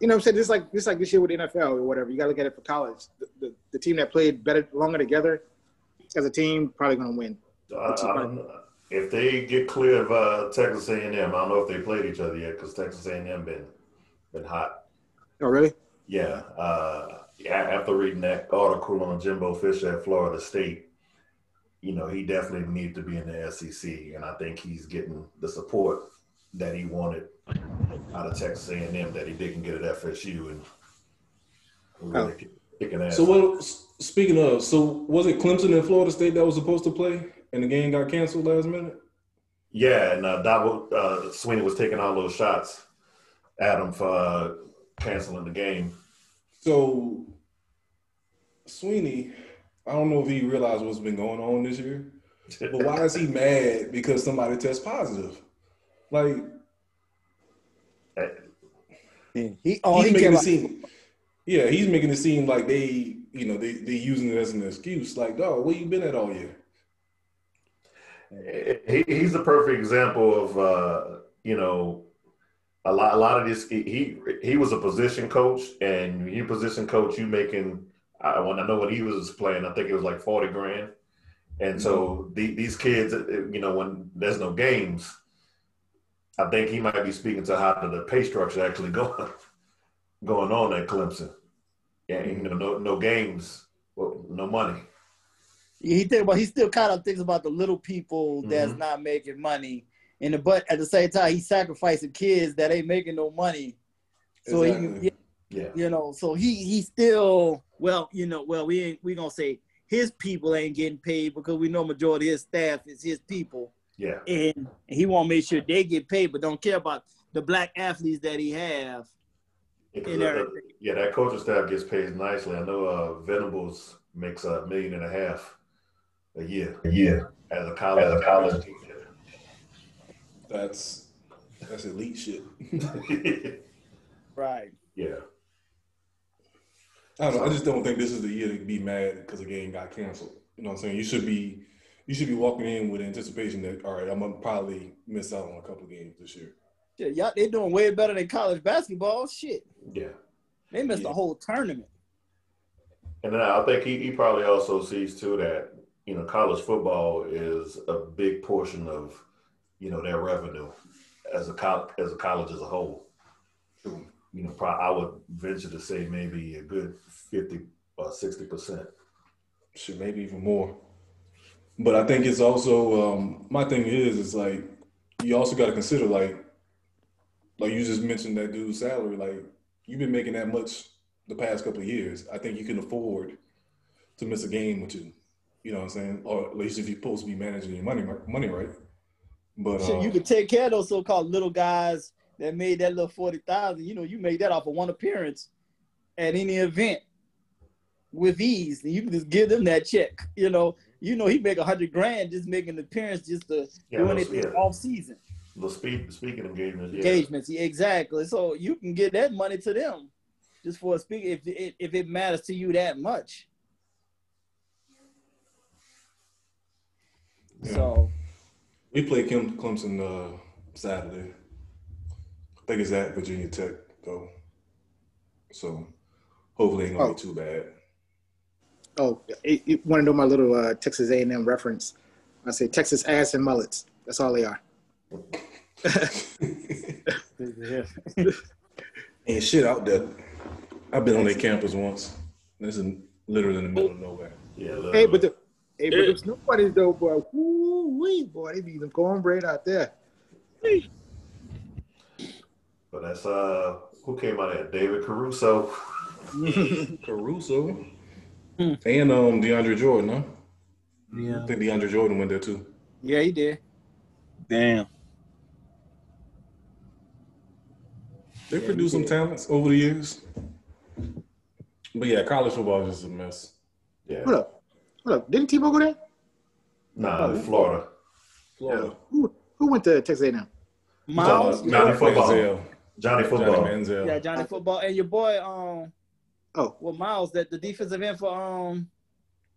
You know what I'm saying? Just like just like this year with the NFL or whatever. You got to look at it for college. The, the, the team that played better longer together as a team probably gonna win. I. If they get clear of uh, Texas A&M, I don't know if they played each other yet because Texas A&M been been hot. Oh really? Yeah. Uh, yeah, after reading that article on Jimbo Fisher at Florida State, you know, he definitely needs to be in the SEC, and I think he's getting the support that he wanted out of Texas A&M that he didn't get at FSU, and really kick- kicking ass. So what? Speaking of, so was it Clemson and Florida State that was supposed to play, and the game got canceled last minute? Yeah, and uh, Dabo, uh, Swinney was taking all those shots at him for uh, canceling the game. So Swinney, I don't know if he realized what's been going on this year, but why is he mad because somebody tests positive? Like He oh he's he making it out, seem, yeah, he's making it seem like they, you know, they they using it as an excuse. Like, dog, where you been at all year? he, he's the perfect example of uh, you know a lot a lot of this he he, he was a position coach and you position coach you making I when I know when he was playing I think it was like 40 grand and so the, these kids you know when there's no games I think he might be speaking to how the pay structure actually going going on at Clemson yeah you know no no games no money he think about he still kind of thinks about the little people that's Mhm. not making money. And the, but at the same time, he's sacrificing kids that ain't making no money. So he, Exactly. yeah you know, so he he still well, you know, well we ain't we gonna say his people ain't getting paid because we know majority of his staff is his people, yeah and he want to make sure they get paid, but don't care about the black athletes that he have. Yeah, 'cause And that- yeah, that coaching staff gets paid nicely. I know uh, Venables makes a million and a half a year. A year as a college as a college That's that's elite shit. Right. yeah, I don't know. I just don't think this is the year to be mad because the game got canceled. You know what I'm saying? You should be you should be walking in with anticipation that all right, I'm gonna probably miss out on a couple games this year. Shit, y'all they doing way better than college basketball. Shit, yeah. they missed Yeah. the whole tournament. And then I think he, he probably also sees too that you know college football is a big portion of you know their revenue as a col- as a college as a whole. True. You know, probably, I would venture to say maybe a good fifty or sixty percent. Shit, maybe even more. But I think it's also um, my thing is is like you also got to consider like like you just mentioned that dude's salary. Like you've been making that much the past couple of years. I think you can afford to miss a game or two. You know what I'm saying? Or at least if you're supposed to be managing your money money right. But Shit, uh, you could take care of those so-called little guys that made that little forty thousand. You know, you made that off of one appearance at any event with ease, and you can just give them that check. You know, you know he make a hundred grand just making an appearance, just to Yeah, doing those- it yeah. off season The speak, speaking engagements, yeah. engagements. Yeah, exactly. So you can get that money to them just for a speak if it, if it matters to you that much. Yeah. So we play Kim Clemson uh, Saturday. I think it's at Virginia Tech though. So hopefully it ain't gonna Oh. be too bad. Oh, you, you want to know my little uh, Texas A&M reference? I say Texas ass and mullets. That's all they are. Ain't shit out there. I've been on their campus once. This is literally in the middle of nowhere. Yeah, Hey, but the hey, but Yeah. there's nobody's though, boy. Woo wee, boy, they be the cornbread out there. But that's uh who came out of that? David Caruso. Caruso. And um DeAndre Jordan, huh? Yeah. I think DeAndre Jordan went there too. Yeah, he did. Damn. They Yeah, produced some talents over the years. But yeah, college football is just a mess. Yeah. Hold up. Hold up. Didn't Tebow go there? Nah, Florida. Florida. Who who went to Texas A&M? Myles. Talking about Johnny Football. Johnny Johnny Manziel. Yeah, Johnny Football. And your boy, um, Oh, well, Myles, that the defensive end for um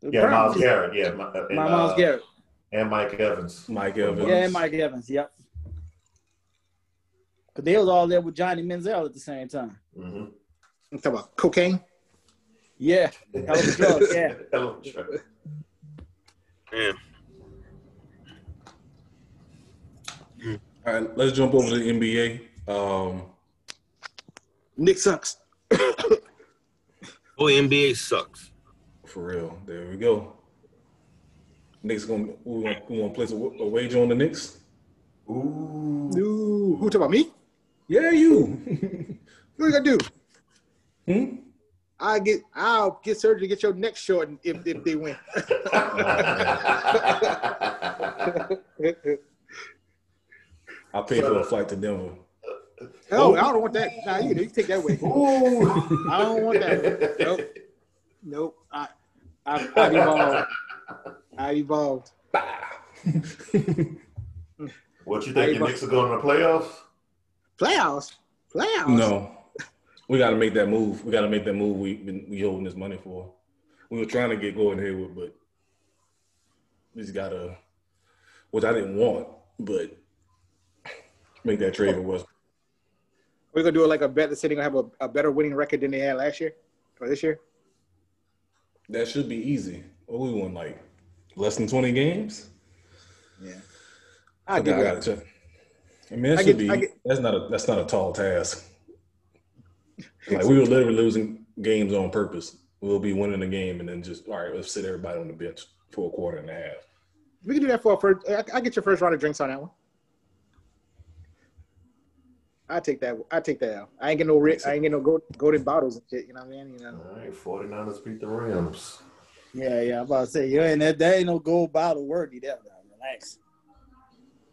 Yeah, Myles Garrett. Yeah, my, and, My Miles uh, Garrett. and Mike Evans. Mike Evans. Yeah, and Mike Evans. Yep. Cause they was all there with Johnny Manziel at the same time. Mm-hmm. I'm talking about cocaine. Yeah. Hell of a drug, yeah. Hell of a drug. Damn. All right, let's jump over to the NBA. Um, Nick sucks. Boy, NBA sucks. for real. There we go. Knicks gonna we want we want to place a, a wager on the Knicks. Ooh. Ooh, who talking about me? Yeah, you. What you gonna do? hmm? I get I'll get surgery to get your neck shortened if if they win. I'll pay for a flight to Denver. Oh, oh, I don't want that. Nah, you, you take that away. Ooh. I don't want that. Nope. Nope. I I I evolved. I evolved. What you think? Your Knicks are going to the playoffs? Playoffs. Playoffs. No, we got to make that move. We got to make that move. We been we holding this money for. We were trying to get Gordon Hayward, but we just gotta, which I didn't want, but make that trade for Westbrook. We're gonna do it like a bet that they're gonna have a, a better winning record than they had last year or this year. That should be easy. What we won like less than twenty games. Yeah. I, I got, I it. gotta check. I mean, that I should get- be. That's not a. That's not a tall task. Like we were literally losing games on purpose. We'll be winning the game and then just all right. Let's sit everybody on the bench for a quarter and a half. We can do that for a first. I, I get your first round of drinks on that one. I take that. I take that out. I ain't get no. ri- I ain't get no gold, golden bottles and shit. You know what I mean? You know. All right, 49ers beat the Rams. Yeah, yeah. I'm about to say, you ain't that, that ain't no gold bottle worthy That Now. Relax.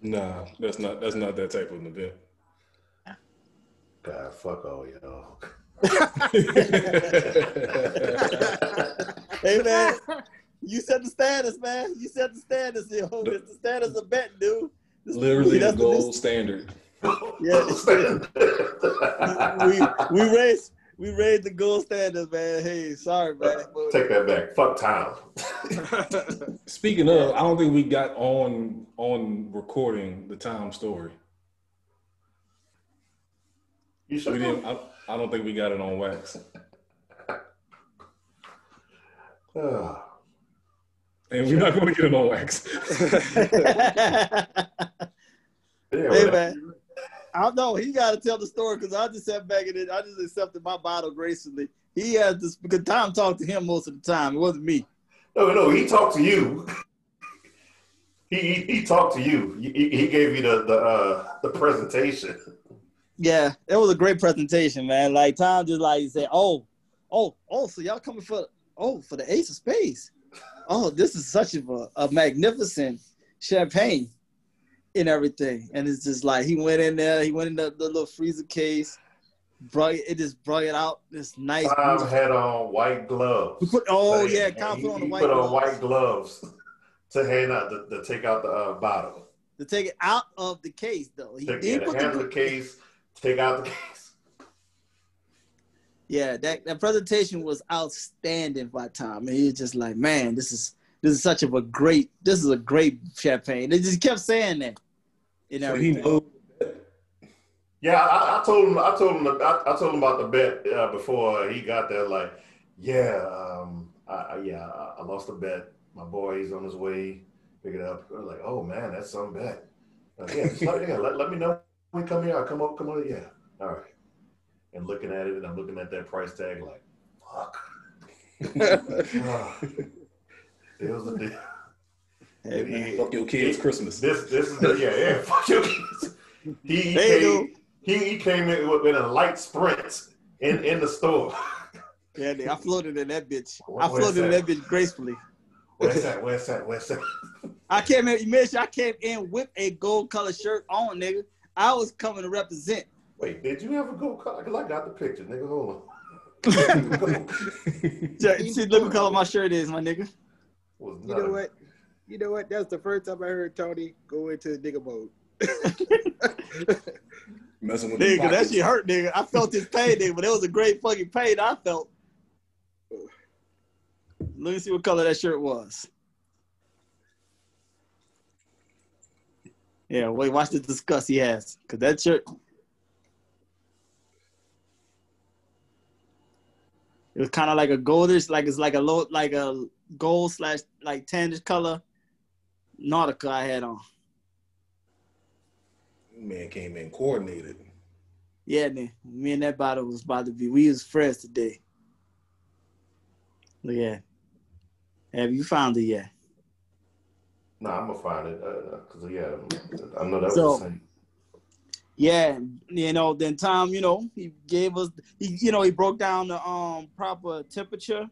Nah, that's not. That's not that type of an event. God, fuck all y'all. Hey man, you set the status, man. You set the status, yo. It's the status of bet, dude. This- Literally the that's the- gold standard. Yeah. we we raised we raised the gold standards, man. Hey, sorry, man. But- Take that back. Fuck Tom. Speaking of, I don't think we got on on recording the time story. You We should didn't. I, I don't think we got it on wax. And we're not going to get it on wax. Yeah, hey man, I know. He got to tell the story because I just sat back and it, I just accepted my bottle gracefully. He had this because Tom talked to him most of the time. It wasn't me. No, no, he talked to you. He, he, he talked to you. He, he gave you the the uh, the presentation. Yeah, it was a great presentation, man. Like Tom just like he said, "Oh, oh, oh, so y'all coming for oh for the Ace of Spades? Oh, this is such a, a magnificent champagne and everything." And it's just like he went in there, he went in the, the little freezer case, brought it, it just brought it out this nice. Tom had on white gloves. Put, oh And- yeah, Tom put on the white put on gloves white gloves to hand out the, to take out the uh, bottle. to take it out of the case though. He Take, did yeah, put the, the case, take out the case. Yeah, that, that presentation was outstanding by Tom. And he was just like, man, this is this is such of a great this is a great champagne. They just kept saying that. And So he everything. knows. Yeah, I, I told him. I told him. I, I told him about the bet uh, before he got there. Like, yeah, um, I, I, yeah, I, I lost a bet. My boy, he's on his way. Pick it up. I was like, oh man, that's some bet. Like, yeah, just let, yeah, let, let me know when you come here. I'll come up. Come on. Yeah. All right. And looking at it, and I'm looking at that price tag, like, fuck. It was a deal. Hey, man. Fuck your kids' Christmas. This this is the, yeah yeah fuck your kids. He came, he, he came in with, with a light sprint in in the store. Yeah, I floated in that bitch. Where- I floated in that? bitch gracefully. Where's that? Where's that? Where's that? I came in, sure I came in with a gold color shirt on, nigga. I was coming to represent. Wait, did you have a gold color? Cause I got the picture, nigga. Hold on. See, look what color my shirt is, my nigga. Was You know a- what? You know what? That's the first time I heard Tony go into nigga mode. Messing with the Nigga, that shit hurt, nigga. I felt his pain, nigga, but it was a great fucking pain I felt. Let me see what color that shirt was. Yeah, wait, watch the disgust he has. Cause that shirt. It was kind of like a goldish, like it's like a low, like a gold slash like tannish color Nautica I had on. Man came in coordinated. Yeah, man. Me and that bottle was about to be. We was friends today. Look at. Have you found it yet? Nah, I'm gonna find it. Uh, Cause yeah, I know that was So- the same. Yeah, you know. Then Tom, you know, he gave us. He, you know, he broke down the um proper temperature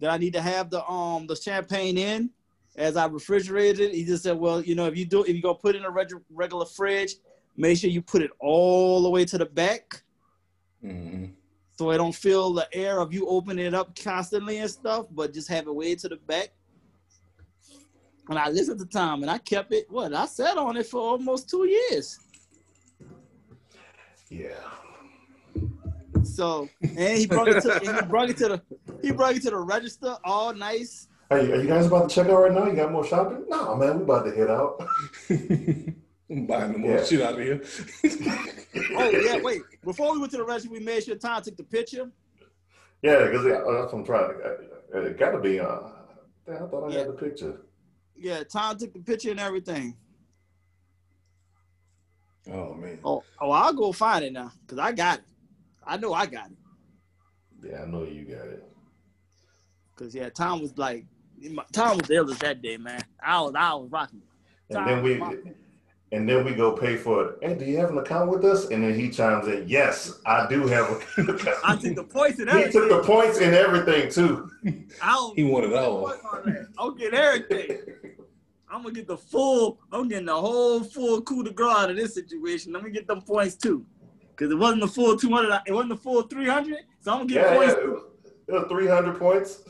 that I need to have the um the champagne in as I refrigerated. He just said, well, you know, if you do, if you go put it in a reg- regular fridge, make sure you put it all the way to the back. Mm-hmm. so I don't feel the air of you opening it up constantly and stuff, but just have it way to the back. And I listened to Tom and I kept it. What I sat on it for almost two years. Yeah. So and he brought it to and he brought it to the he brought it to the register, all nice. Hey, are you guys about to check out right now? You got more shopping? No, man, we about to head out. I'm buying the more Yeah. shit out of here. Oh yeah, wait. Before we went to the register, we made sure Tom took the picture. yeah, because that's what I'm trying to. It got to be. Uh, I thought I Yeah. had the picture. Yeah, Tom took the picture and everything. Oh man. Oh, oh, I'll go find it now because I got it. I know I got it. Yeah, I know you got it. Cause yeah, Tom was like, Tom was ill as that day, man. I was, I was rocking. And then we, and then we go pay for it. Hey, do you have an account with us? And then he chimes in, "Yes, I do have an account." I took the points and he took the points and everything too. I don't, He wanted it all. I'll get everything. I'm gonna get the full. I'm getting the whole full coup de grace out of this situation. Let me get them points too, cause it wasn't the full 200. It wasn't the full 300. So I'm gonna get Yeah, yeah, points. was, it was 300 points.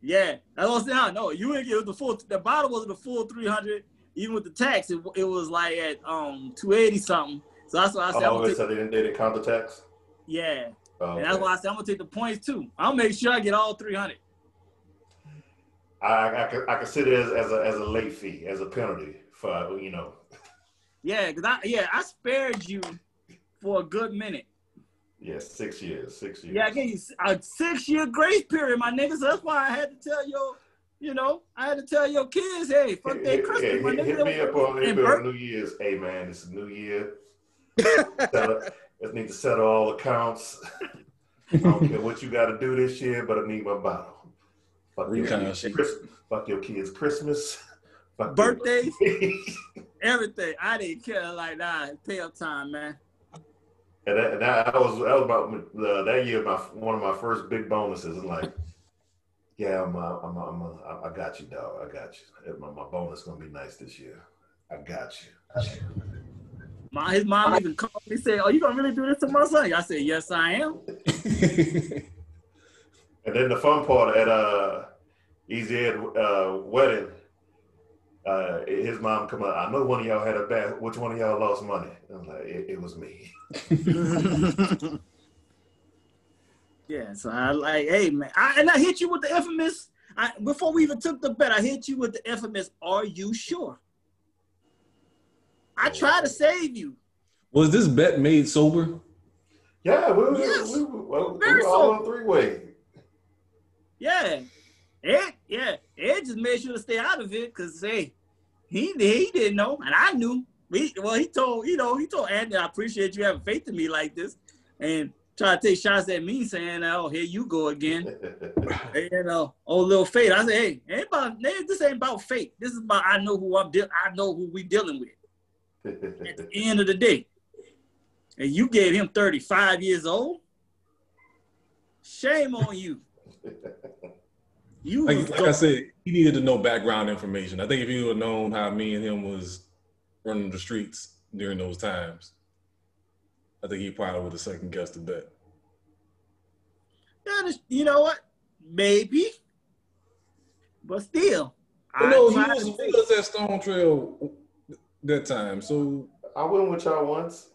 Yeah, that's what I'm saying. No, you didn't get the full. The bottom wasn't the full 300. Even with the tax, it, it was like at um 280 something. So that's why I said, I'm Oh, gonna take, said they didn't, they didn't count the tax. yeah. Oh, And that's okay. why I said I'm gonna take the points too. I'll make sure I get all 300. I, I, could, I consider it as, as a as a late fee, as a penalty for you know. Yeah, cause I yeah I spared you for a good minute. Yeah, six years, six years. Yeah, I gave you a six year grace period, my nigga. So that's why I had to tell your, you know, I had to tell your kids, hey, fuck that Christmas, hit, my hit, nigga. me up on, hit me Bert- on New Year's. Hey man, it's a new year. Let's need to settle all accounts. I don't care what you got to do this year, but I need my bottle. Fuck your, Recon kids, sheet. Chris, fuck your kids' Christmas. Fuck Birthdays, everything. I didn't care like nah, pay up time, man. and that, and that, that was that was about uh, that year. My one of my first big bonuses. And like, yeah, I'm, uh, I'm, I'm, uh, I got you, dog. I got you. My, my bonus gonna be nice this year. I got you. My his mom even called me said, "Oh, you gonna really do this to my son?" I said, "Yes, I am." And then the fun part at uh Easy Ed uh wedding, uh his mom come out. I know one of y'all had a bad. Which one of y'all lost money? I'm like, it, it was me. Yeah, so I like, hey man, I, and I hit you with the infamous. I, before we even took the bet, I hit you with the infamous. Are you sure? I tried to save you. Was this bet made sober? Yeah, we were, Yes. we, were, well, we were all so. on three way. Yeah, Ed, yeah, Ed just made sure to stay out of it because hey, he he didn't know, and I knew. He, well, he told you know he told Andy, I appreciate you having faith in me like this, and try to take shots at me saying, oh here you go again. Hey, you know, oh little fate. I say, hey, ain't about this ain't about fate. This is about I know who I'm dealing. I know who we dealing with at the end of the day. And you gave him 35 years old. Shame on you. You Like, like I said, he needed to know background information. I think if he would have known how me and him was running the streets during those times, I think he probably would have second guessed the bet. Yeah, this- you know what? Maybe. But still. But no, he was to with say- us at Stone Trail that time. So I went with y'all once.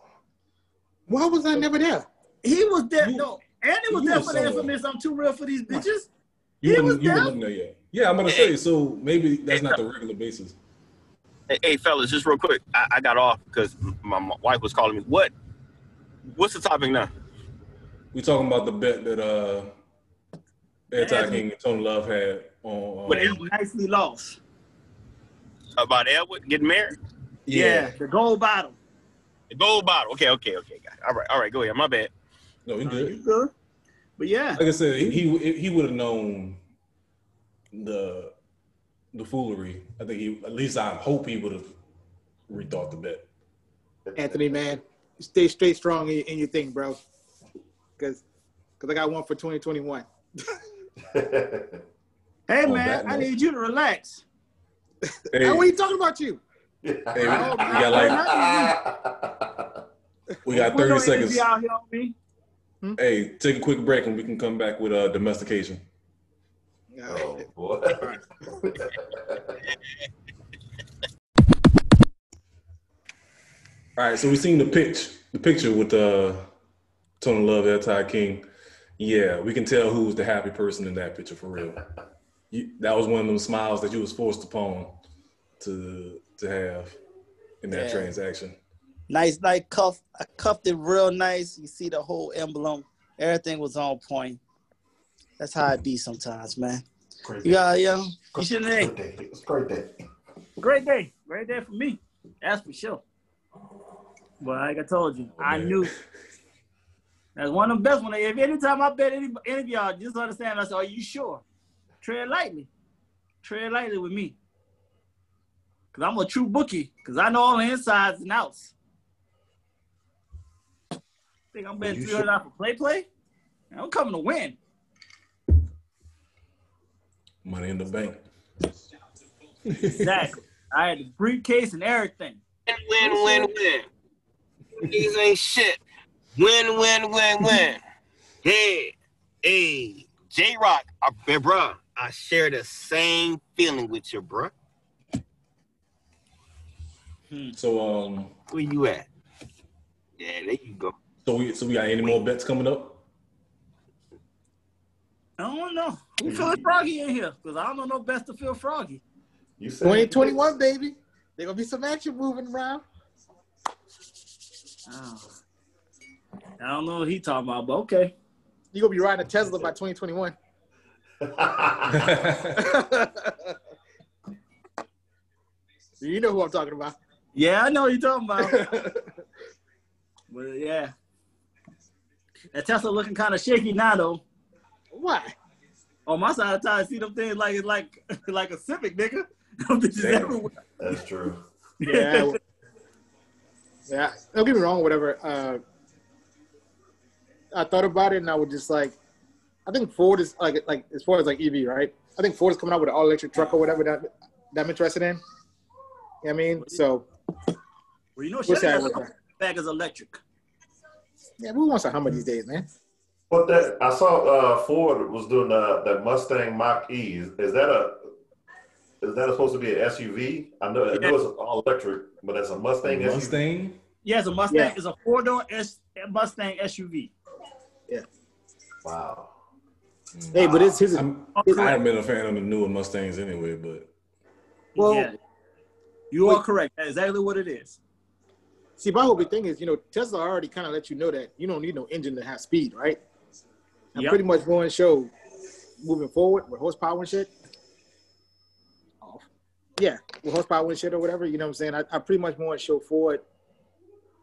Why was I never there? He was there. You- no, Andy was you there was for the somewhere. infamous I'm too real for these bitches. you He was you down. wouldn't yet. Yeah, I'm gonna say so. Maybe that's not the regular basis. Hey, hey, fellas, just real quick. I, I got off because my, my wife was calling me. What? What's the topic now? We talking about the bet that uh, Anti Anthony- King and Tony Love had on. What, Uh, He nicely lost. About Edward getting married? Yeah, the gold bottle. The gold bottle. Okay, okay, okay. Got it. All right, all right. Go ahead. My bad. No, he Uh, good. you good. But yeah, Like I said, he he, he would have known the the foolery. I think he at least I hope he would have rethought the bet. Anthony, man, stay straight strong in, in your thing, bro. Because because I got one for 2021. hey On man, I need you to relax. Hey, How are you talking about you? hey, we, we got like we got Put no 30 energy seconds. Out here on me. Hey, take a quick break and we can come back with uh, domestication. oh boy. All right, so we seen the pitch, the picture with uh, Tony Love, Ty King. Yeah, we can tell who was the happy person in that picture for real. You, that was one of those smiles that you was forced upon to to have in that Yeah. transaction. Nice, nice cuff. I cuffed it real nice. You see the whole emblem. Everything was on point. That's how it be sometimes, man. Great You day. got, yeah. You Great should day. have. It was a great day. Great day. Great day for me. That's for sure. But like I told you, I man. knew. That's one of the best ones. If anytime I bet any, any of y'all, just understand, I said, are you sure? Tread lightly. Tread lightly with me. Because I'm a true bookie. Because I know all the insides and outs. Think I'm betting 300 off for play play? I'm coming to win. Money in the bank. Exactly. I had the briefcase and everything. Win, win, win. These ain't shit. Win, win, win, win. Hey, hey, J Rock, man, bruh, I share the same feeling with you, bruh. So um, Where you at? Yeah, there you go. So we so we got any more bets coming up? I don't know. Who feeling froggy in here? Because I don't know no best to feel froggy. You said 2021, baby. There gonna be some action moving around. Oh. I don't know what he talking about, but okay. You gonna be riding a Tesla by 2021. you know who I'm talking about. Yeah, I know what you talking about. but yeah. That Tesla looking kind of shaky now though. Why? On my side of town, I see them things like it's like like a Civic, nigga. Them bitches Damn. everywhere. That's true. Yeah. yeah. Don't get me wrong, whatever. Uh, I thought about it and I was just like, I think Ford is like like as far as like EV, right? I think Ford is coming out with an all electric truck or whatever that, that I'm interested in. You know what I mean? So Well, you know, we'll Chevy see how it got works out. back is electric. Yeah, who wants a Hummer these days, man? But that I saw uh, Ford was doing uh, that Mustang Mach E. Is, is that a is that supposed to be an SUV? I know, I know it's all electric, but that's a Mustang. SUV. Mustang. Yeah, it's a Mustang. Yeah. It's a four door S- Mustang SUV. Yeah. Wow. Hey, but it's his. I'm, I haven't been a fan of the newer Mustangs anyway, but Well- yeah. you are correct. That's exactly what it is. See, my whole big thing is, you know, Tesla already kind of let you know that you don't need no engine to have speed, right? I'm Yep. pretty much going to show moving forward with horsepower and shit. Off. Yeah, with horsepower and shit or whatever, you know what I'm saying? I, I pretty much want to show Ford.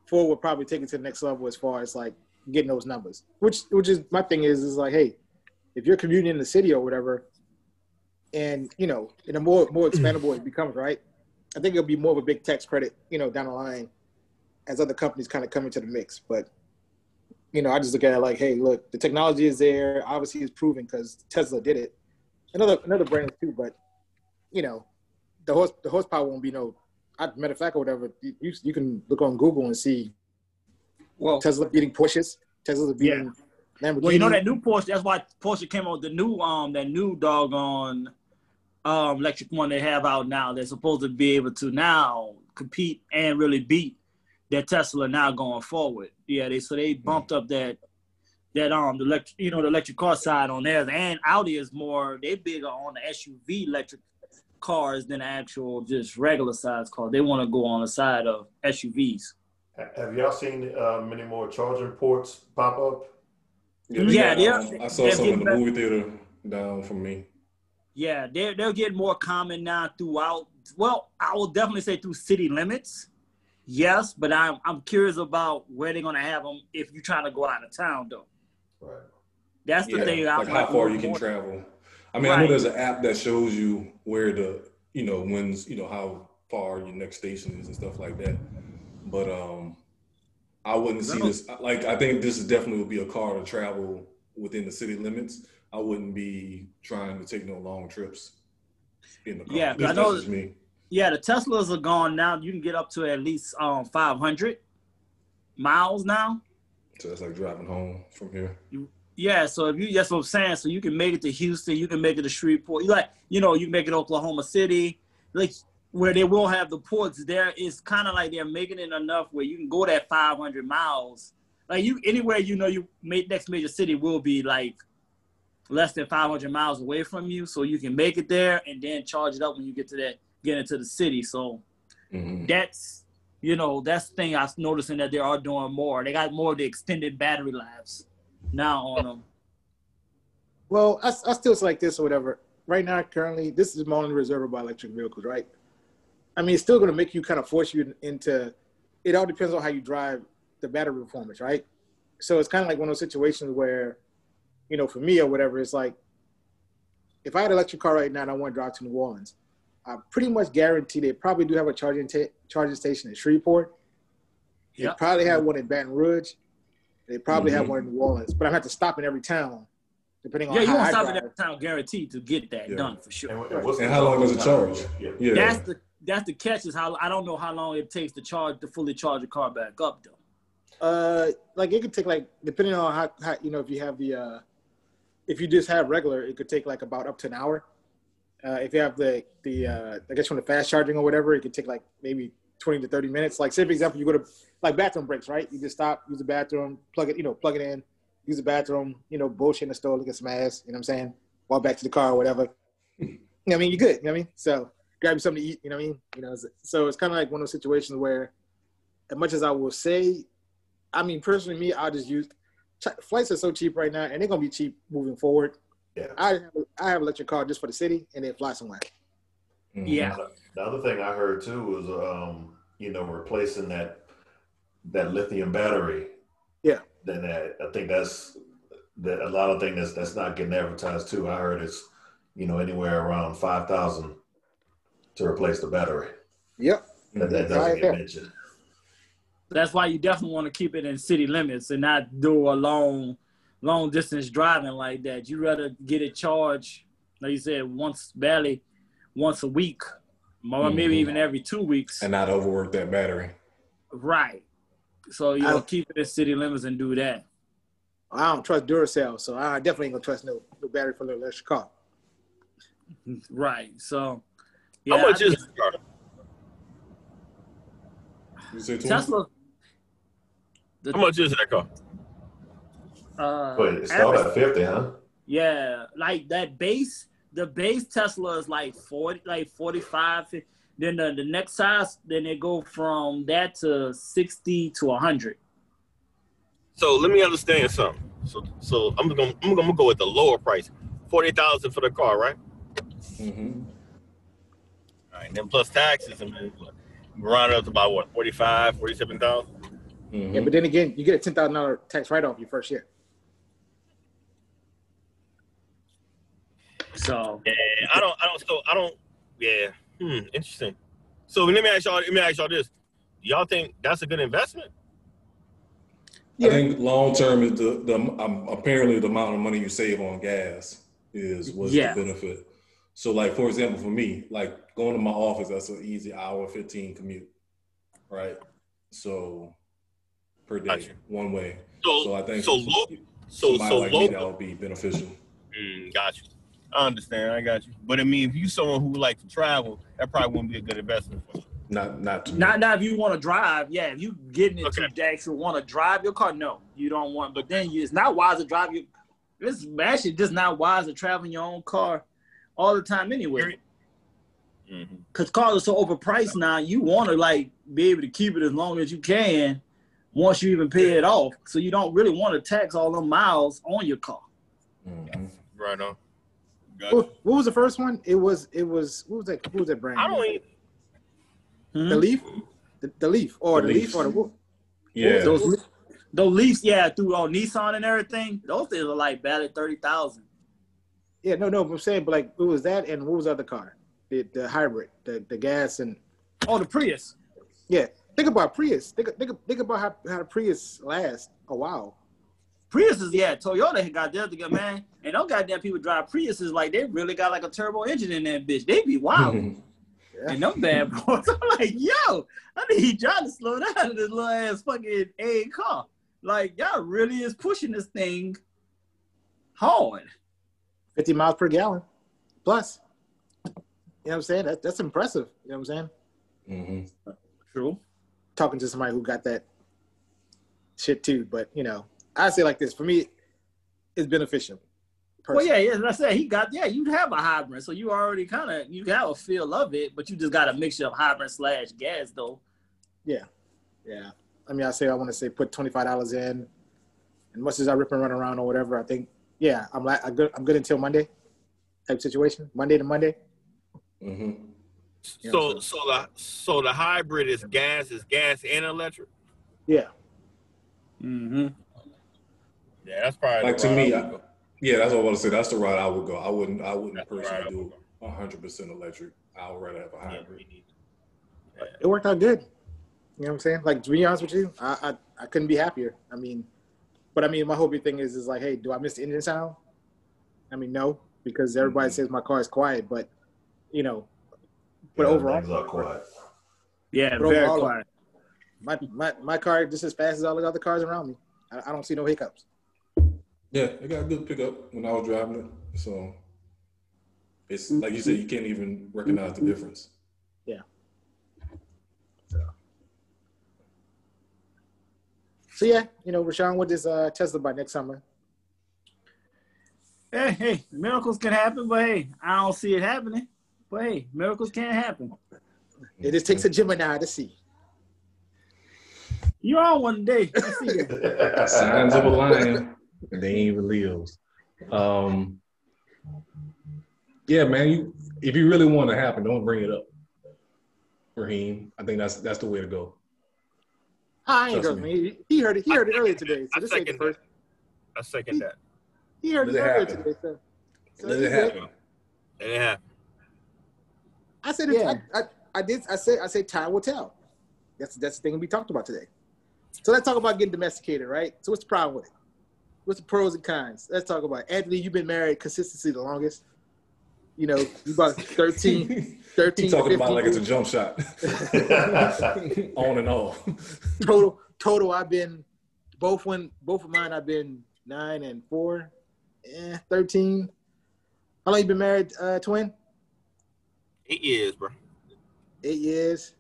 Ford will probably take it to the next level as far as like getting those numbers. Which, which is my thing is, is like, hey, if you're commuting in the city or whatever, and you know, and the more more expandable it becomes, right? I think it'll be more of a big tax credit, you know, down the line as other companies kind of come into the mix. But you know, I just look at it like, hey, look, the technology is there. Obviously, it's proven because Tesla did it. Another another brand too, but you know, the horse the horsepower won't be no. I, matter of fact, or whatever, you you can look on Google and see Well, Tesla beating Porsches. Tesla beating Lamborghini. well, you know that new Porsche. That's why Porsche came out with the new um that new doggone um electric one they have out now. They're supposed to be able to now compete and really beat their Tesla now going forward. Yeah, they so they bumped up that that um the electric you know the electric car side on theirs and Audi is more they bigger on the SUV electric cars than actual just regular size cars. They want to go on the side of SUVs. Have y'all seen uh, many more charging ports pop up? they Yeah, got, they're- um, I saw they're some in the movie theater down from me. Yeah, they're they're getting more common now throughout. Well, I will definitely say through city limits. Yes, but I'm I'm curious about where they're gonna have them if you're trying to go out of town though. Right. That's the Yeah, thing. I like would how like far you can more- travel. I mean, I know there's an app that shows you where the, you know, when's, you know, how far your next station is and stuff like that. But um, I wouldn't see this. Like, I think this is definitely would be a car to travel within the city limits. I wouldn't be trying to take no long trips in the car. Yeah, At least I know- that's me. Yeah, the Teslas are gone now. You can get up to at least um 500 miles now. So that's like driving home from here. Yeah, so if you that's what I'm saying. So you can make it to Houston, you can make it to Shreveport. You like, you know, you can make it to Oklahoma City, like where they will have the ports. There is kind of like they're making it enough where you can go that 500 miles. Like you anywhere you know you next major city will be like less than 500 miles away from you, so you can make it there and then charge it up when you get to that get into the city. So Mhm. that's you know that's the thing I'm noticing that they are doing more. They got more of the extended battery lives now on them. Well, I, I still like this or whatever. Right now, currently, this is my only reserve by electric vehicles, right? I mean, it's still going to make you kind of force you into. It all depends on how you drive the battery performance, right? So it's kind of like one of those situations where, you know, for me or whatever, it's like, if I had an electric car right now and I want to drive to New Orleans, I pretty much guarantee they probably do have a charging ta- charging station in Shreveport. They Yep. probably have one in Baton Rouge. They probably have Mhm. one in New Orleans, but I have to stop in every town, depending on Yeah, you how won't I stop drive. at that town guaranteed to get that Yeah. done for sure. And, and what's And how long does it charge? Yeah. Yeah. That's the that's the catch is how I don't know how long it takes to charge to fully charge a car back up though. Uh, like it could take like depending on how, how you know if you have the uh, if you just have regular, it could take like about up to an hour. Uh, if you have the the uh, I guess from the fast charging or whatever, it could take like maybe twenty to thirty minutes. Like say for example, you go to like bathroom breaks, right? You just stop, use the bathroom, plug it, you know, plug it in, use the bathroom, you know, bullshit in the store, look at some ass, you know what I'm saying? Walk back to the car or whatever. you know what I mean? You're good, you know what I mean? So grab you something to eat, you know what I mean? You know, so it's kind of like one of those situations where, as much as I will say, I mean, personally, me, I'll just use flights are so cheap right now, and they're gonna be cheap moving forward. Yeah. I have, I have electric car just for the city, and then fly somewhere. Mhm. Yeah. The other thing I heard too was, um, you know, replacing that that lithium battery. Yeah. Then that, I think that's that a lot of things that's that's not getting advertised too. I heard it's, you know, anywhere around five thousand to replace the battery. Yep. That, that doesn't Right get there. mentioned. That's why you definitely want to keep it in city limits and not do a long long distance driving like that. You rather get it charged, like you said, once barely once a week, or maybe Mhm. even every two weeks. And not overwork that battery. Right. So you know, keep it in city limits and do that. I don't trust Duracell, so I definitely ain't gonna trust no, no battery for the electric car. Right. So How much I- is the car? You say? Tesla? The, How much is that car? Uh, But it started average- at fifty, huh? Yeah, like that base, the base Tesla is like 40, like 45. Then the, the next size, then they go from that to 60 to 100. So let me understand something. So so I'm gonna I'm gonna go with the lower price, forty thousand for the car, right? Mm-hmm. All right, then plus taxes, and then what? round up to about what 45, 47,000? Mm-hmm. Yeah, but then again, you get a ten thousand dollar tax write off your first year. So Yeah, I don't I don't so I don't yeah. Hmm, interesting. So let me ask y'all let me ask y'all this. Y'all think that's a good investment? I think long term is the the um, apparently the amount of money you save on gas is was Yeah. the benefit. So like for example, for me, like going to my office, that's an easy hour fifteen commute, right? So per day, Gotcha. one way. So, So I think so for local. So somebody so like me, local. that would be beneficial. Mm, got you. I understand. I got you. But I mean, if you someone who like to travel, that probably wouldn't be a good investment for you. Not not to. Not not if you want to drive. Yeah, if you getting into Okay. the actual want to drive your car, no, you don't want. But then you, it's not wise to drive your. It's actually just not wise to travel in your own car all the time anyway. Mm-hmm. Because cars are so overpriced now. You want to like be able to keep it as long as you can once you even pay it off. So you don't really want to tax all the miles on your car. Mhm. Right on. Got you. What, what was the first one? It was it was what was that? What was that brand? I don't even. Hmm? the leaf, the, the leaf, or The the, Leaf. leaf, or the what? Yeah. Those those Leafs, yeah, through all Nissan and everything. Those things are like valid thirty thousand. Yeah, no, no. I'm saying, but like, what was that? And what was the other car? The the hybrid, the the gas, and Oh, the Prius. yeah. Think about Prius. Think think, think about how how the Prius lasts a while. Priuses, yeah, Toyota had got there together, man. And those goddamn people drive Priuses like they really got like a turbo engine in that bitch. They be wild. Yeah. And them bad boys, I'm like, yo, I need y'all to slow down this little ass fucking A car. Like, y'all really is pushing this thing hard. 50 miles per gallon plus. You know what I'm saying? That, that's impressive. You know what I'm saying? hmm True. Talking to somebody who got that shit too. But, you know, I say like this for me, it's beneficial. Well, yeah, yeah. As I said, he got yeah. You have a hybrid, so you already kind of you have a feel of it, but you just got a mixture of hybrid slash gas, though. Yeah. Yeah. I mean, I say I want to say put twenty five dollars in, and much as I rip and run around or whatever, I think yeah, I'm like I'm good. I'm good until Monday, type situation. Monday to Monday. hmm Yeah, So so- so the so the hybrid is gas is gas and electric. Yeah. Mm-hmm. Yeah, that's probably Like the to me, I I, would go. yeah, that's what I want to say. That's the route I would go. I wouldn't. I wouldn't That's personally route I do hundred percent electric. I would rather have a Yeah, hybrid. me neither. It worked out good. You know what I'm saying? Like to be honest with you, I I, I couldn't be happier. I mean, but I mean, my whole big thing is is like, hey, do I miss the engine sound? I mean, no, because everybody Mhm. says my car is quiet, but you know, but Yeah, overall, things are quiet. Yeah, But very overall- quiet. my, my my car just as fast as all the other cars around me. I, I don't see no hiccups. Yeah, it got a good pickup when I was driving it. So it's like you said, you can't even recognize the difference. Yeah. So yeah, you know, Rashawn with this uh, Tesla by next summer. Hey, hey, miracles can happen, but hey, I don't see it happening. But hey, miracles can happen. It just takes a Gemini to see. You're on one day. I see that. Signs of a lion, and they ain't even Leos. Um, yeah, man. You, if you really want to happen, don't bring it up, Raheem. I think that's that's the way to go. I ain't Trust going He, he heard it. He heard it earlier today. So I this ain't the first. I second that. He heard Let it it earlier today. So, so Let it happen. And it happened. I said, it, Yeah. I, I, I did. I said, I said, time will tell. That's that's the thing we talked about today. So let's talk about getting domesticated, right? So what's the problem with it? What's the pros and cons? Let's talk about it. Anthony. You've been married consistency the longest. You know, you about 13, 13 He's talking 15 about like it's a jump shot, on and off. total. Total. I've been both when both of mine. I've been nine and four, eh, thirteen. How long you been married, uh, twin? Eight years, bro. Eight years.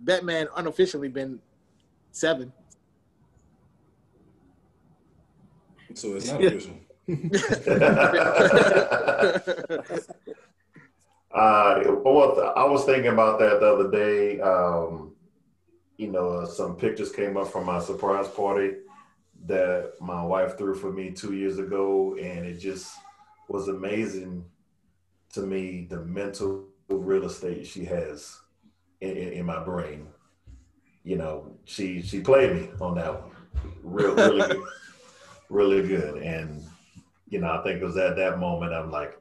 Batman unofficially been seven. So it's not official. Uh, well, I was thinking about that the other day. Um, you know, uh, some pictures came up from my surprise party that my wife threw for me two years ago, and it just was amazing to me the mental real estate she has in, in, in my brain. You know, she she played me on that one, real really good, really good, and you know, I think it was at that moment I'm like.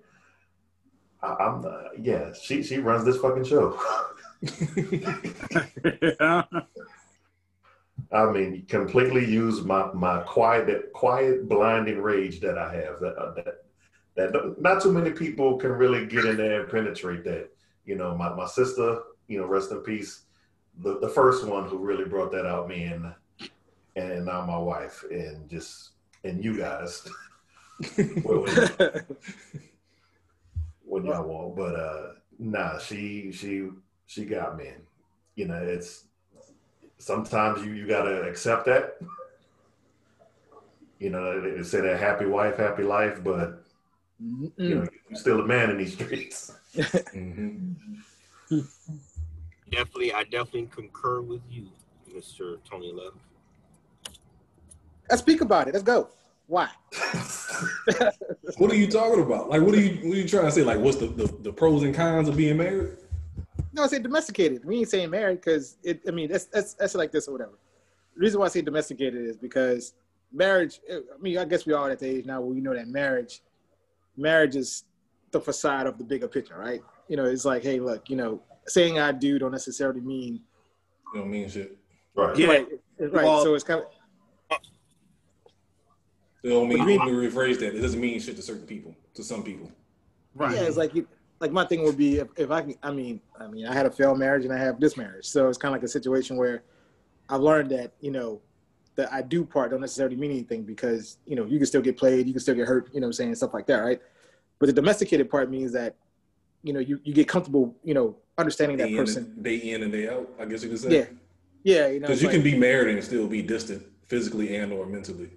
I- I'm uh, yeah. She she runs this fucking show. I mean, completely use my my quiet quiet blinding rage that I have. That uh, that that not too many people can really get in there and penetrate that. You know, my my sister, you know, rest in peace, the the first one who really brought that out me and and now my wife and just and you guys. when, when y'all want, but uh, nah, she she she got me. You know, it's sometimes you you gotta accept that. You know, they say that happy wife, happy life, but you know, you're still a man in these streets. mm-hmm. Definitely, I definitely concur with you, Mr. Tony Love. Let's speak about it. Let's go. Why? what are you talking about? Like, what are you what are you trying to say? Like, what's the, the, the pros and cons of being married? No, I say domesticated. We ain't saying married because it. I mean, that's that's that's like this or whatever. The reason why I say domesticated is because marriage. Eh, I mean, I guess we are at the age now where we know that marriage, marriage is the facade of the bigger picture, right? You know, it's like, hey, look, you know, saying I do don't necessarily mean. You don't mean shit. Right. Yeah. Right. right. Well, so it's kind of it don't mean, let me rephrase that. It doesn't mean shit to certain people, to some people. Right. Yeah, it's like like my thing would be if, if I can. I mean, I mean, I had a failed marriage and I have this marriage, so it's kind of like a situation where I've learned that you know the I do part don't necessarily mean anything because you know you can still get played, you can still get hurt, you know, what I'm saying stuff like that, right? But the domesticated part means that you know you, you get comfortable, you know, understanding that day person in, day in and day out. I guess you could say. Yeah, yeah, you know, because you like, can be married and still be distant physically and or mentally.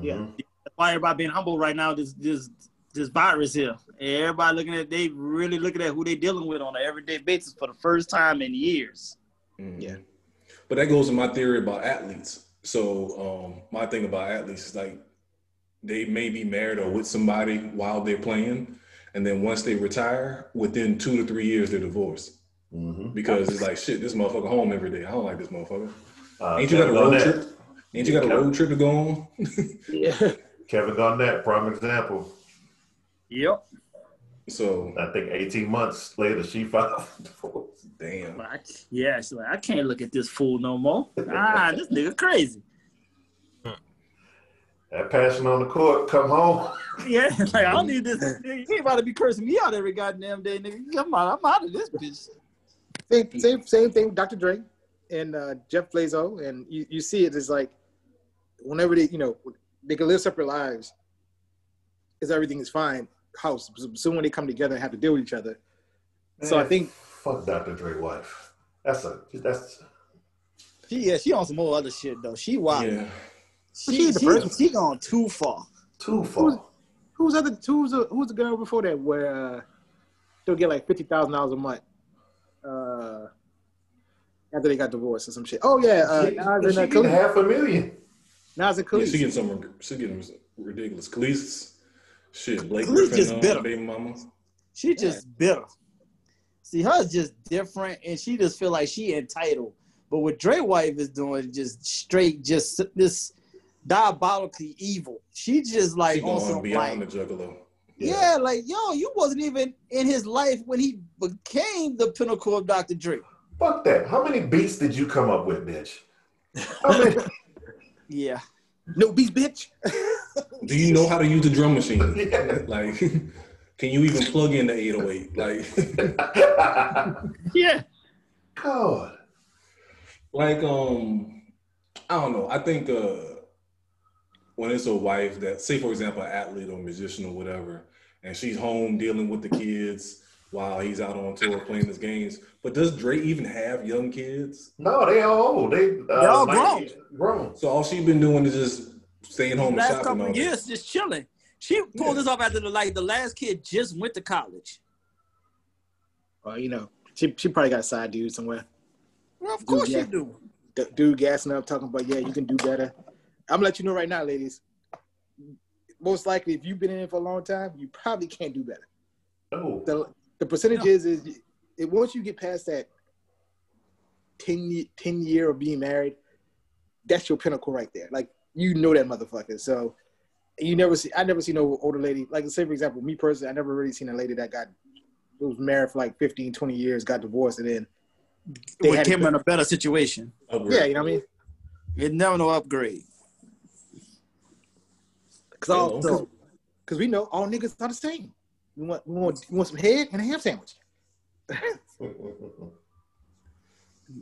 Yeah. Mm-hmm why everybody being humble right now. This this this virus here. Everybody looking at they really looking at who they dealing with on an everyday basis for the first time in years. Mm-hmm. Yeah. But that goes to my theory about athletes. So um, my thing about athletes is like they may be married or with somebody while they're playing, and then once they retire, within two to three years they're divorced. Mm-hmm. Because it's like shit, this motherfucker home every day. I don't like this motherfucker. Uh, Ain't you got a road trip? Ain't you got a road trip to go on? yeah. Kevin Garnett, prime example. Yep. So I think 18 months later, she filed Damn. Like, yeah, she's like, I can't look at this fool no more. ah, this nigga crazy. That passion on the court, come home. Yeah, like I don't need this. You ain't about to be cursing me out every goddamn day, nigga. Come on, I'm out of this bitch. Same, same, same thing. Dr. Dre and uh, Jeff Bledsoe, and you, you see it as like whenever they, you know, they can live separate lives because everything is fine. House. Soon when they come together and have to deal with each other. Man, so I think fuck Dr. Dre wife. That's a that's. She yeah she on some more other shit though. She wild. Yeah. She, she, she, she gone too far. Too far. Who's, who's other who's the who's the girl before that where uh, they'll get like fifty thousand dollars a month uh, after they got divorced or some shit. Oh yeah, uh, she, she, she half a million. Nas and Kelis. Yeah, she getting some. She getting ridiculous. Kelis, shit. Blake Kelis Griffin, just bitter. Baby mama. She just yeah. bitter. See, her's just different, and she just feel like she entitled. But what Dre wife is doing, just straight, just this diabolically evil. She just like she on some beyond like, the juggalo. Yeah. yeah, like yo, you wasn't even in his life when he became the pinnacle of Dr. Dre. Fuck that. How many beats did you come up with, bitch? How many? Yeah. No beats, bitch. Do you know how to use a drum machine? like, can you even plug in the 808? Like, yeah. God. Like, um, I don't know. I think uh when it's a wife that, say, for example, an athlete or musician or whatever, and she's home dealing with the kids while he's out on tour playing his games. But does Dre even have young kids? No, they all old. They uh, they all grown. Grown. So all she's been doing is just staying home. Last and couple of years, just chilling. She pulled yeah. this off after the like the last kid just went to college. Well, you know, she she probably got a side dude somewhere. Well, of course dude, she do. Dude gassing up, talking about yeah, you can do better. I'm gonna let you know right now, ladies. Most likely, if you've been in it for a long time, you probably can't do better. Oh. The, the percentage no. is is it, once you get past that 10, 10 year of being married, that's your pinnacle right there. Like you know that motherfucker. So you never see I never see no older lady like say for example me personally I never really seen a lady that got was married for like 15 20 years got divorced and then they came in a better situation yeah you know what I mean It's never no upgrade. Cause all, cause, cause we know all niggas are the same. We want, we want, we want some head and a ham sandwich.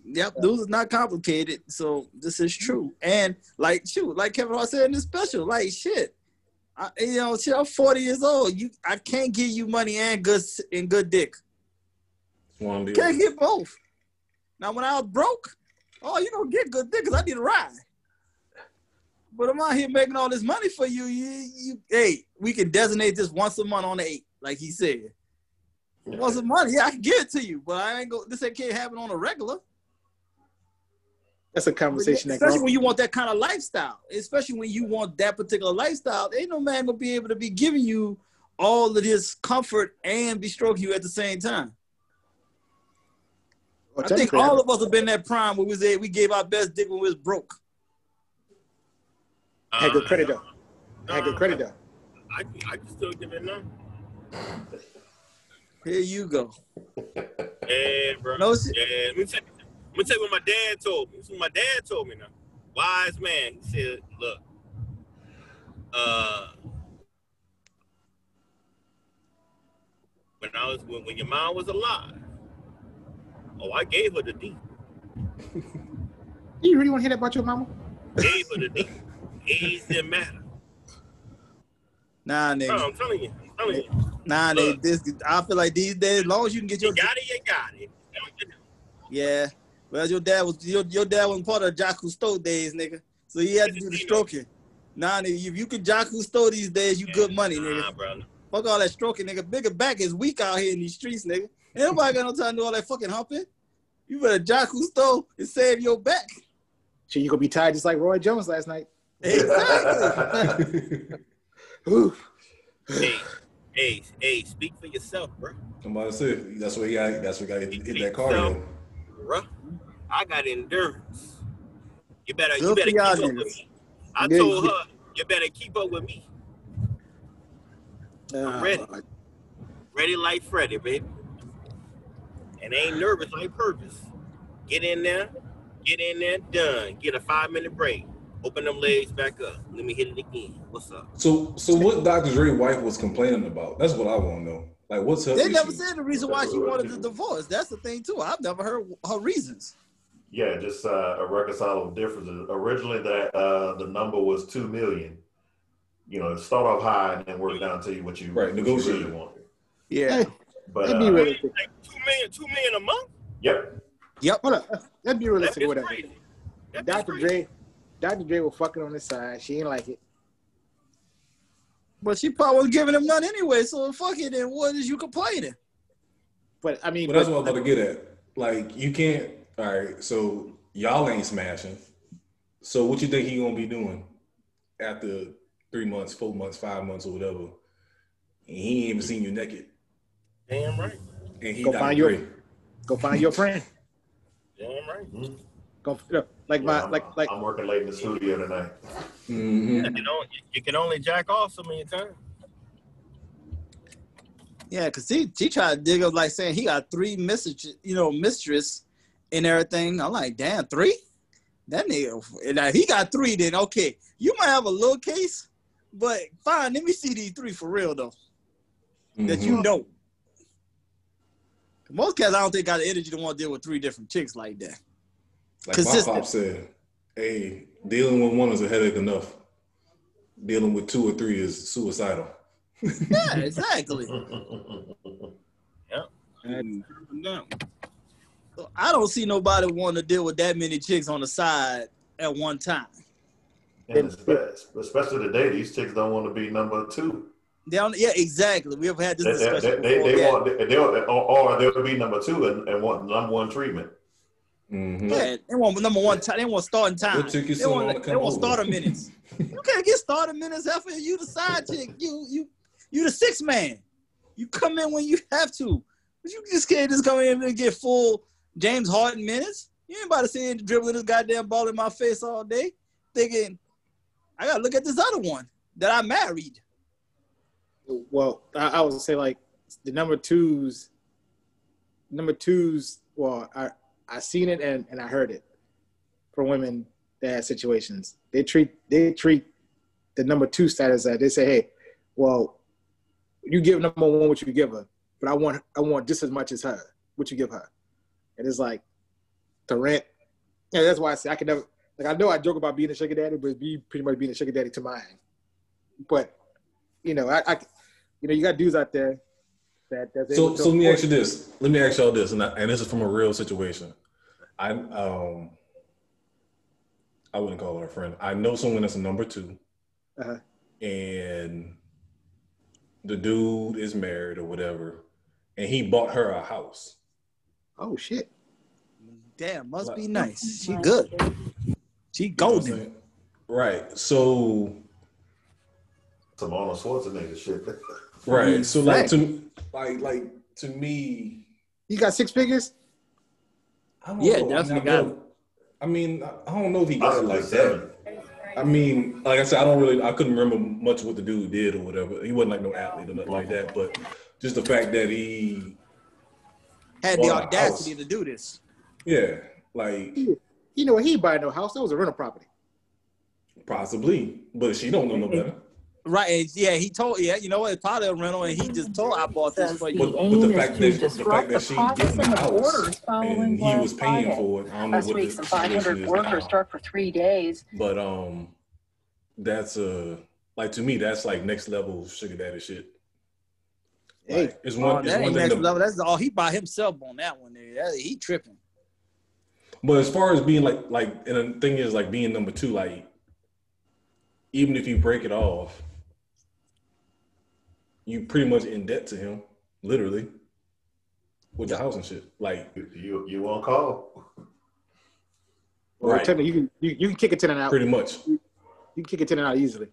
Yep, those is not complicated. So this is true. And like shoot, like Kevin Hart said in the special, like shit. I, you know, shit, I'm 40 years old. You I can't give you money and good and good dick. One deal. Can't get both. Now when I was broke, oh you gonna get good dick because I need a ride. But I'm out here making all this money for you. You, you, hey, we can designate this once a month on the eight, like he said. Once a money. yeah, I can give it to you, but I ain't go. This ain't can't happen on a regular. That's a conversation that especially grown- when you want that kind of lifestyle. Especially when you want that particular lifestyle, ain't no man gonna be able to be giving you all of this comfort and be stroking you at the same time. Well, I think technically, all of us have been that prime where we was at, we gave our best dick when we was broke. had good credit though. Had good uh, credit though. I, I can still give it now. Here you go. Yeah, bro. No. Yeah, let me tell you, let me tell you what my dad told me. This is what my dad told me now. Wise man. He said, look, uh, when I was when, when your mom was alive, oh, I gave her the D. You really want to hear that about your mama? Gave her the D. Age didn't matter. Nah, Bro, nigga. I'm telling you. Oh, I'm telling. Nah, they, this, I feel like these days, as long as you can get your You got it, you got it. Yeah. Well, your dad was your, your dad wasn't part of Jacques Cousteau days, nigga. So he had to do the stroking. Nah, nigga, if you can Jacques Cousteau these days, you good money, Nah, nigga. bro. Fuck all that stroking, nigga. Bigger back is weak out here in these streets, nigga. Ain't nobody got no time to do all that fucking humping. You better Jacques Cousteau and save your back. So you gonna be tired just like Roy Jones last night. Exactly. Ooh. Hey, hey, hey, speak for yourself, bro. Come on, that's it. that's what you got. That's what got to hit that cardio. Bro, I got endurance. You better, you better keep y'all up with me. I Good. told her, you better keep up with me. Uh, ready. Ready like Freddy, baby. And ain't nervous like purpose. Get in there, get in there, done. Get a five minute break. Open them legs back up. Let me hit it again. What's up? So, so what Dr. Dre wife was complaining about? That's what I want to know. Like, what's her? They issue? never said the reason why she wanted the divorce. That's the thing too. I've never heard her reasons. Yeah, just uh, a reconcilable differences. Originally, that uh, the number was two million. You know, start off high and then work down to you what you Right, what you negotiate. really want. Yeah. But that'd be uh, realistic. Like two million, two million a month? yep, Yep. Hold up. That'd be That realistic or bitch whatever. That bitch Dr. crazy. Dre, Dr. Dre was fucking on the side. She ain't like it. But she probably wasn't giving him none anyway. So fuck it. Then what is you complaining? But I mean, But that's what I'm about to get at. Like, you can't. All right, so y'all ain't smashing. So what you think he gonna be doing after three months, four months, five months, or whatever? And he ain't even seen you naked, Damn right. and he Go Dr. find your- go find your friend. Damn right. Go look, like Yeah, my I'm, like like I'm working late in the studio tonight. hmm You, don't, you can only jack off so many times. Yeah, cause he she tried to dig up like saying he got three mistress, you know, mistress and everything. I'm like, damn, three? That nigga, and now he got three. Then okay, you might have a little case, but fine. Let me see these three for real though. That Mm-hmm. you know. Most cats, I don't think got the energy to want to deal with three different chicks like that. Like consistent. my pop said, "Hey, dealing with one is a headache enough. Dealing with two or three is suicidal." Yeah, exactly. No. So I don't see nobody wanting to deal with that many chicks on the side at one time. And espe- especially today, these chicks don't want to be number two. They don't, yeah, exactly. We have had this They, they, discussion they, before. they yeah. want, they, they'll, or, or they'll be number two and, and want number one treatment. Mm-hmm. Yeah, they want number one time. They want starting time. What took you They so long want, to they come want over? starter minutes. you can't get starter minutes after you the side chick. You you you the six man. You come in when you have to. But you just can't just come in and get full James Harden minutes. You ain't about to see in dribbling this goddamn ball in my face all day, thinking I gotta look at this other one that I married. well, I, I would say like the number twos, number twos. Well, I I seen it and, and I heard it for women dad situations. They treat they treat the number two status that they say, hey, well, you give number one what you give her, but I want I want just as much as her. What you give her, and it's like to rent. Yeah, that's why I say I can never. Like I know I joke about being a sugar daddy, but be pretty much being a sugar daddy to mine. But you know, I, I you know, you got dudes out there that that's So, so let me ask you this. Let me ask y'all this, and, I, and this is from a real situation. I um, I wouldn't call her a friend. I know someone that's a number 2 Uh-huh. and the dude is married or whatever, and he bought her a house. Oh shit! Damn, must Like- be nice. She good. She You know golden. Right. So Some Arnold Schwarzenegger shit. right. So like Right. to like like to me, You got six figures? I don't Yeah, know. definitely I mean, got I don't- I mean, I I don't know if he got it Possibly like that. seven. I mean, like I said, I don't really, I couldn't remember much what the dude did or whatever. He wasn't like no athlete or nothing like that, but just the fact that he, Had the audacity to do this. yeah, like You know what? He ain't buying no house. That was a rental property. possibly, but she don't know no better. Right. Yeah, he told yeah, you know what, it's probably a rental and he just told I bought this for you. But, but the is fact to that the fact that she getting processing the of orders house and he was paying Friday. for it. I don't know Last what week, the some 500 workers now, struck for three days. but um, that's a like to me that's like next level sugar daddy shit. Hey, Like, it's Oh, one, it's that one ain't thing next to, level. That's all he by himself on that one there. That- he tripping. But as far as being like like and the thing is like being number two, like even if you break it off, you pretty much in debt to him, literally. With the house and shit. Like You you won't call. well, Right. technically, you can you, you can kick a tenant out. pretty much. You can kick a tenant out easily.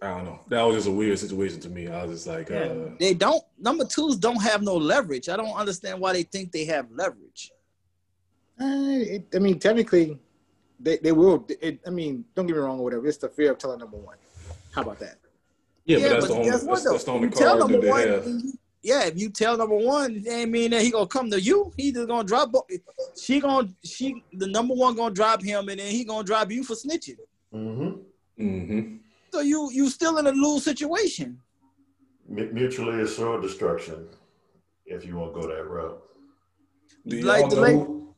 I don't know. That was just a weird situation to me. I was just like, uh They don't number twos don't have no leverage. I don't understand why they think they have leverage. Uh, it, I mean, technically, they, they will. It, I mean, don't get me wrong or whatever. It's the fear of telling number one. How about that? Yeah, but that's the only guess what, that's, that's the only tell card number that one, they have. Yeah, if you tell number one, it ain't mean that he gonna come to you. He just gonna drop. She gonna she the number one gonna drop him, and then he gonna drop you for snitching. Mm-hmm. Mm-hmm. So you you still in a lose situation. Mutually assured destruction. If you want to go that route. Do y'all Like the know?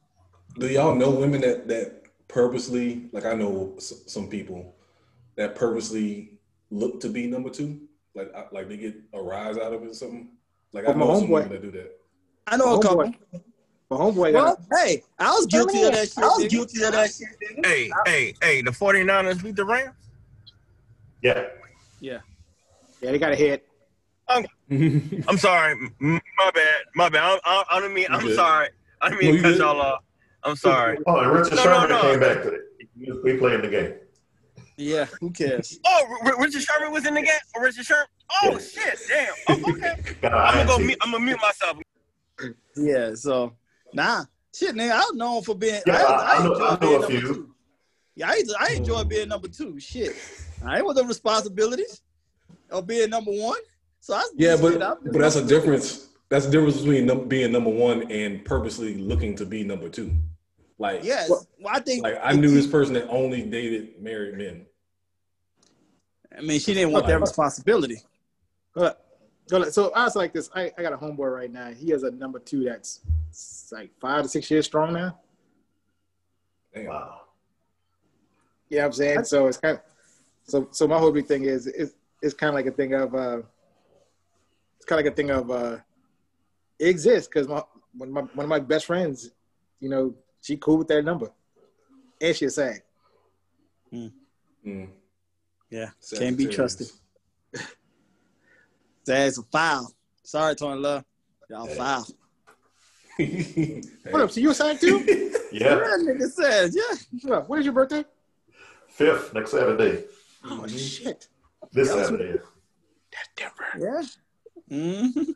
do y'all know women that that purposely, like I know s- some people that purposely look to be number two, like like they get a rise out of it or something. Like I Well, my know some homeboy- that do that. I know a couple. Homeboy, but homeboy Well, got hey, I was guilty of that shit. I was nigga. guilty of that shit. Hey, hey, hey, the 49ers beat the Rams. Yeah. yeah, Yeah, they got a hit. I'm sorry. My bad. My bad. I, I, I don't mean, I'm You good? sorry. I didn't No, mean you to cut good. y'all off. I'm sorry. Oh, and Richard No, no, Sherman no. came back. To, it. we playing the game. Yeah, who cares? Oh, R- Richard Sherman was in the game? Oh, Richard Sherman? Oh, shit. Damn. Oh, okay. I'm going to go mute. I'm going to mute myself. Yeah, so nah, shit, nigga. I was known for being. Yeah, I- I know- enjoy I know being a number few. two. Yeah, I, I enjoy being number two. Shit, I ain't with the responsibilities of being number one. So I Yeah, but but that's a difference. That's the difference between num- being number one and purposely looking to be number two. Like, Yes, Well- well, I think. like I knew this person that only dated married men. I mean, she didn't want that responsibility. Hold up. So I was like this. I, I got a homeboy right now. He has a number two that's like five to six years strong now. Damn. Wow. You know what I'm saying? So it's kind of so so my whole big thing is it's it's kind of like a thing of uh it's kind of like a thing of uh it exists because my one of my one of my best friends, you know, she cool with that number, and she a sag. Mm. Yeah, can't be trusted. That's a foul. Sorry, Tony Love. Y'all foul. Hey. What up? So you a sag too? Yeah. That nigga says, yeah. what up? When is your birthday? Fifth next Saturday. Oh shit! This That Saturday. That's Denver. Yeah. Mm-hmm.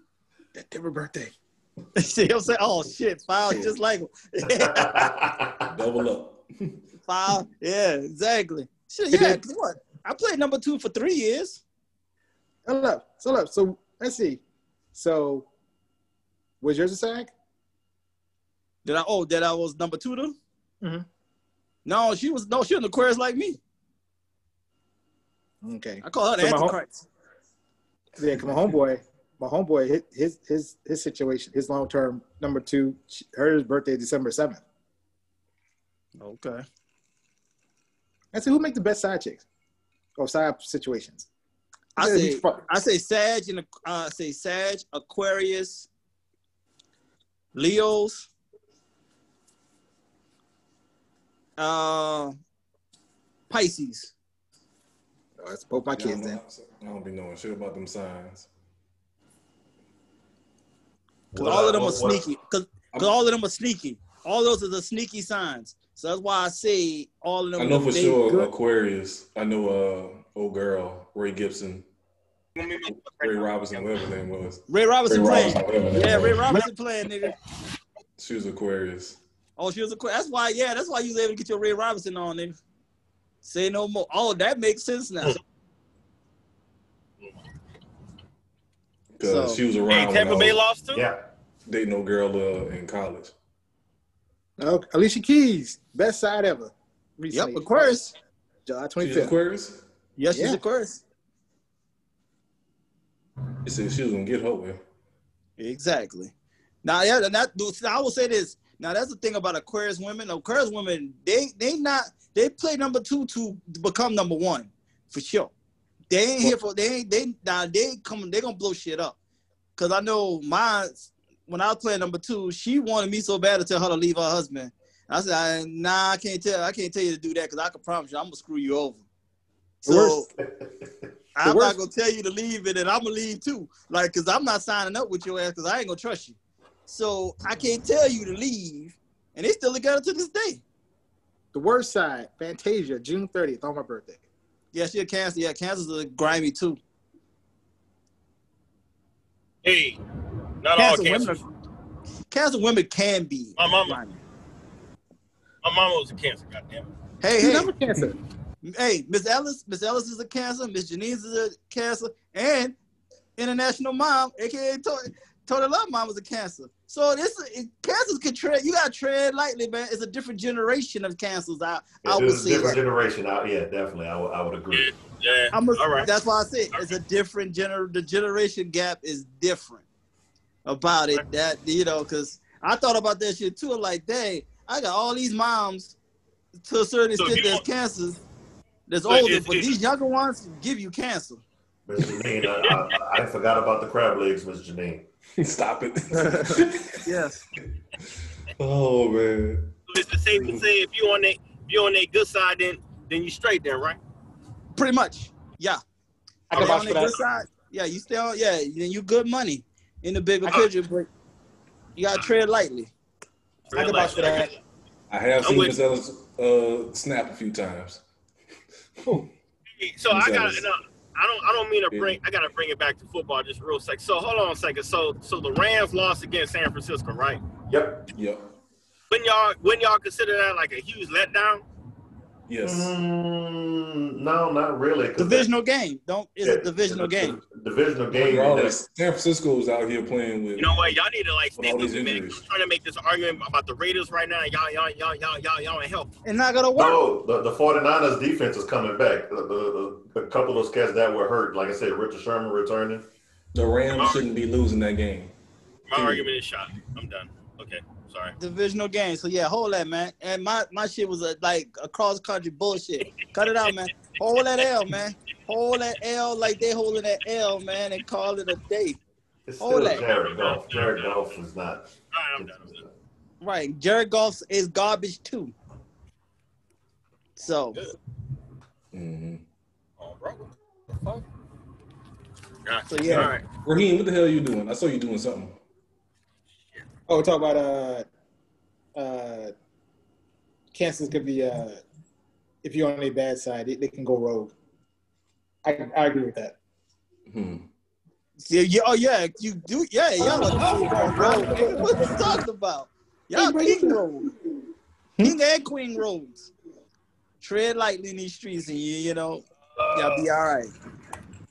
That Denver birthday. See, I'm saying, oh shit, foul, just like. Double up. foul. Yeah, exactly. Shit, yeah. What? I played number two for three years. Hold up. So look. So let's see. So was yours a sag? Did I? Oh, that I was number two though. Mhm. No, she was no, she was an Aquarius like me. Okay. I call her the So my home- Antichrist. Yeah, 'cause my homeboy, my homeboy, his his his, his situation, his long term number two, her birthday December seventh. Okay. I said, who make the best side chicks or side situations? I said, say I say Sag and uh, I say Sag, Aquarius, Leos, uh, Pisces. Oh, that's both my I kids don't, then. I don't be knowing shit about them signs. Cause all of them are what- what- sneaky. Cause, 'cause all of them are sneaky. All those are the sneaky signs. So that's why I say all of them. I know for sure good. Aquarius. I know uh old girl, Ray Gibson, Ray Robinson, whatever her name was. Ray Robinson Ray playing. Robinson, whatever her name Yeah, Ray was. Robinson playing, nigga. She was Aquarius. Oh, she was a. That's why. Yeah, that's why you was able to get your Ray Robinson on, nigga. Say no more. Oh, that makes sense now. Because So- she was around Hey, when Tampa Bay lost too. Yeah. dating no girl uh, in college. Oh, Alicia Keys, best side ever. Recently. Yep, Aquarius. July 25th. Aquarius? Yes, she's Yeah. Aquarius. She said she was gonna get her way. Exactly. Now, yeah, and that I will say this. Now, that's the thing about Aquarius women. Aquarius women, they they not they play number two to become number one for sure. They ain't here for they ain't they now they come they gonna blow shit up. Cause I know mine when I was playing number two, she wanted me so bad to tell her to leave her husband. I said, I, nah, I can't tell I can't tell you to do that because I can promise you I'm gonna screw you over. So worst- I'm not gonna tell you to leave it, and I'm gonna leave too. Like, cause I'm not signing up with your ass, cause I ain't gonna trust you. So I can't tell you to leave, and they still together to this day. The worst side, Fantasia, June 30th on my birthday. Yeah, she a cancer. Yeah, cancer's a grimy too. Hey, not all Cancer women, cancers. are, cancer women can be. My mama. grimy. My mama was a cancer. Goddamn. Hey, She's hey, never cancer. hey, Miss Ellis, Miss Ellis is a cancer. Miss Janine's is a cancer, and international mom, aka Total, Total Love Mom, was a cancer. So this it, cancers can tread. You gotta tread lightly, man. It's a different generation of cancers. I, I It would is a say. different generation out. Yeah, definitely. I would, I would agree. Yeah. I'm a, all right. That's why I say it's a different gener. The generation gap is different about it. That you know, because I thought about that shit too. Like, dang, I got all these moms to a certain So extent you that's cancers that's So older, is- but is- these younger ones give you cancer. Miss Janine, I, I, I forgot about the crab legs, Miss Janine. Stop it. Yes. oh man. So Is it safe to say if you on that if you on that good side, then then you straight then, right? Pretty much. Yeah. I can vouch on for the good that. side. Yeah, you stay on. Yeah, then you good money in the bigger picture, but you gotta tread lightly. I can vouch for that. I have I'm seen with- Miss Ellis uh, snap a few times. So I got Jealous. no, I don't I don't mean to bring I gotta bring it back to football just real sec. So hold on a second. So so the Rams lost against San Francisco, right? Yep. Yep. When y'all when y'all consider that like a huge letdown? Yes. Mm, no, not really. Divisional game. Don't. It's Yeah, a divisional it's a game. Divisional game. and Regardless, San Francisco's out here playing with. You know what? Y'all need to like With stay all with me, man. I'm trying to make this argument about the Raiders right now. Y'all y'all y'all y'all y'all y'all ain't help. It's not gonna work. No, the, the 49ers defense is coming back. The, the, the, a couple of those cats that were hurt, like I said, Richard Sherman returning. the Rams shouldn't be losing that game. My Period. argument is shot. I'm done. Okay, sorry. divisional game. So yeah, hold that, man. And my my shit was a, like a cross country bullshit. Cut it out, man. Hold that L, man. Hold that L like they holding that L, man, and call it a day. It's Hold still that. Jared Goff. Jared Goff is not. All right, I'm done. I'm done. Right. Jared Goff is garbage too. So hmm Oh, bro. Gotcha. So, yeah. All right. Raheem, what the hell are you doing? I saw you doing something. Oh, talk about uh, uh, cancers could be uh, if you're on a bad side, they, they can go rogue. I, I agree with that. Hmm. yeah, yeah, oh yeah, you do yeah, y'all are king on road. nigga. What you talking about? Y'all king road. King and queen roads. Tread lightly in these streets and you, you know, y'all be all right.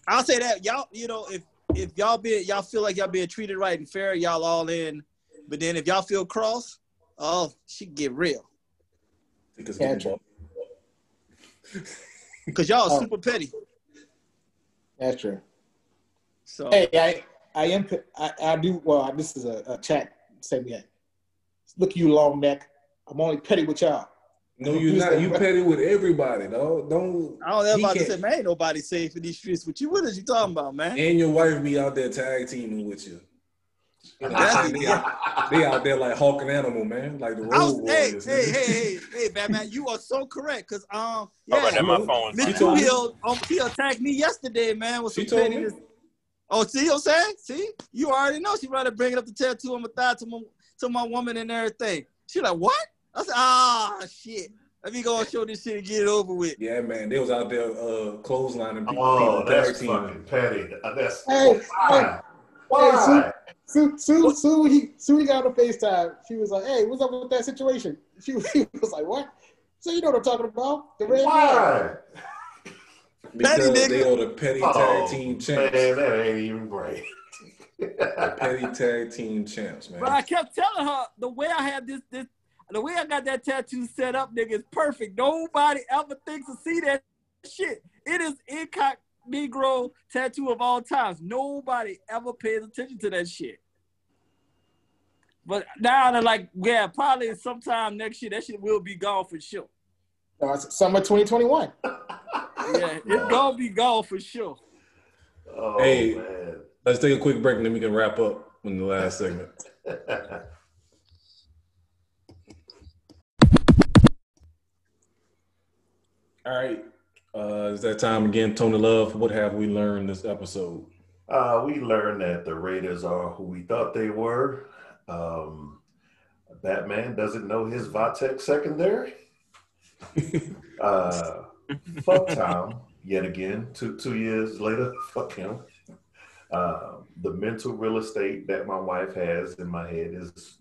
I'll say that y'all, you know, if if y'all be y'all feel like y'all being treated right and fair, y'all all in. But then if y'all feel cross, oh, she get real. Because Yeah, getting true. ball- Because y'all Oh. super petty. That's true. So Hey, I I am I, I do well. This is a, a chat segment. Look, you long neck. I'm only petty with y'all. No, you're not. You petty with everybody, dog. Don't. I don't ever he about to say, man, ain't nobody safe in these streets with you. What is you talking about, man? And your wife be out there tag teaming with you. You know, That's- they, out, they out there like hawk and animal, man, like the I road was, hey, warriors. hey, hey, hey, hey, Batman, you are so correct. Cause um, All yeah, right, now my phone. She Miss told me- Hill, um, he attacked me yesterday, man. With She some told me. Oh, see what I'm saying? See, you already know she rather bring it up the tattoo on my thigh to my to my woman and everything. She like, what? I said, ah, shit. Let me go and show this shit and get it over with. Yeah, man, they was out there uh, clotheslining people, Oh, that's tag fucking petty. Uh, That's Hey, why. Hey, Why? Sue, Sue, Sue, he, Sue, he got on FaceTime. She was like, "Hey, what's up with that situation?" She, he was like, "What?" So you know what I'm talking about? The red. Why? Because Petty they nigga. are the petty Oh, tag team champs. Man, that ain't even great. The petty tag team champs, man. But I kept telling her the way I have this this the way I got that tattoo set up, nigga, is perfect. Nobody ever thinks to see that shit. It is incognito tattoo of all times. Nobody ever pays attention to that shit. But now they're like, yeah, probably sometime next year that shit will be gone for sure. Uh, no, it's summer 2021. Yeah, it's gonna be gone for sure. oh, Hey. man. Let's take a quick break and then we can wrap up in the last segment. All right. Uh, it's that time again. Tony Love, what have we learned this episode? Uh, we learned that the Raiders are who we thought they were. Um, Batman doesn't know his Vatex secondary. uh, fuck Tom yet again. Two two years later, fuck him. Uh, the mental real estate that my wife has in my head is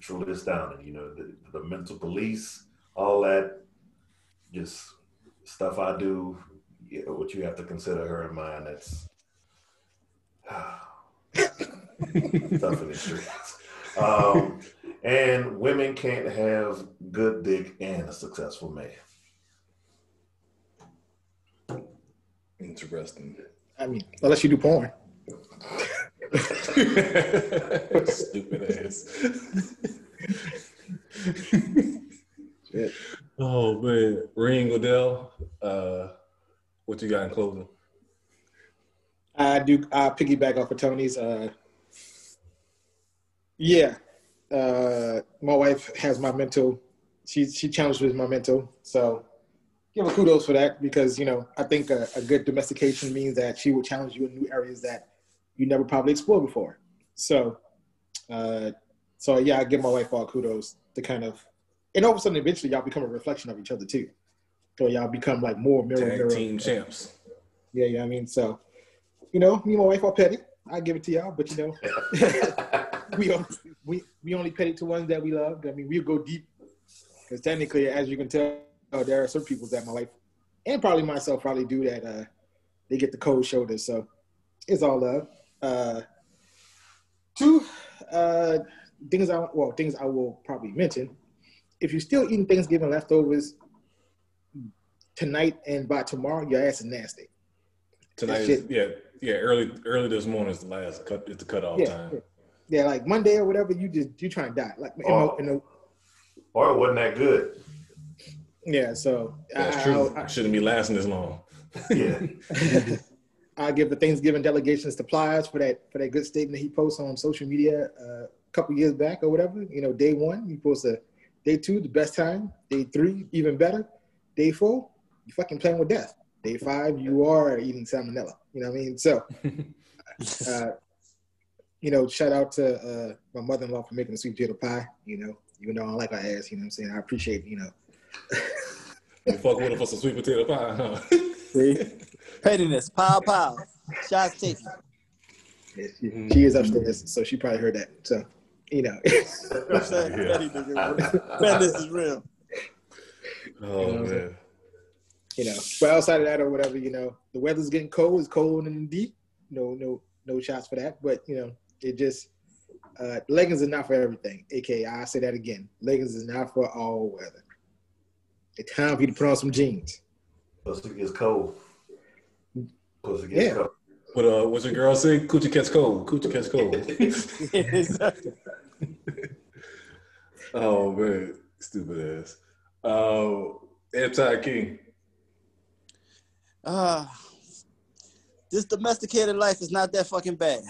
truly astounding. You know, the, the mental police, all that, just stuff I do. You know, what you have to consider her in mind. That's tough in the streets. Um, and women can't have good dick and a successful man. Interesting. I mean, unless you do porn. Stupid ass. oh man, Raheem Goodell, uh, what you got in closing? I do. I piggyback off of Tony's. Uh, yeah, uh, my wife has my mental. She she challenged with my mental. So give her kudos for that because you know I think a, a good domestication means that she will challenge you in new areas that you never probably explored before. So, uh, so yeah, I give my wife all kudos to kind of, and all of a sudden, eventually, y'all become a reflection of each other too. So y'all become like more mirror Tag mirror. team champs. Yeah, yeah. I mean, so you know, me and my wife are petty. I give it to y'all, but you know, we don't, we we only petty to ones that we love. I mean, we go deep because technically, as you can tell, uh, there are some people that my wife and probably myself probably do that. Uh, they get the cold shoulders, so it's all love. Uh, two uh, things I well things I will probably mention. If you're still eating Thanksgiving leftovers tonight and by tomorrow, your ass is nasty. Tonight, That is, yeah, yeah. Early, early this morning is the last cut. It's the cutoff Yeah, time. yeah. Yeah, like Monday or whatever, you just you trying to die. Like in Oh. in the- or it wasn't that good. yeah, so That's I, true. I, Shouldn't be lasting this long. Yeah. I give the Thanksgiving delegations to Plies for that for that good statement he posts on social media uh, a couple years back or whatever. You know, day one he posted day two the best time, day three even better, day four you fucking playing with death, day five you are eating salmonella. You know what I mean? So, uh, you know, shout out to uh, my mother-in-law for making the sweet potato pie. You know, even though I don't like her ass, you know what I'm saying? I appreciate you know. You fuck with her for some sweet potato pie, huh? See? Pettiness, pow pow, shots taken. Yeah, she, she is upstairs, so she probably heard that. So, you know, Petty nigga. Pettiness is real. Oh man. you know. But outside of that or whatever, you know, the weather's getting cold. It's cold and deep. No, no, no shots for that. But you know, it just uh, leggings are not for everything. AKA, I say that again. Leggings is not for all weather. It's time for you to put on some jeans. Pussy gets cold. Pussy gets Yeah. cold. But uh, what's your girl say? Coochie catch cold. Coochie catch cold. oh man, stupid ass. Uh, Anti King. Uh, this domesticated life is not that fucking bad.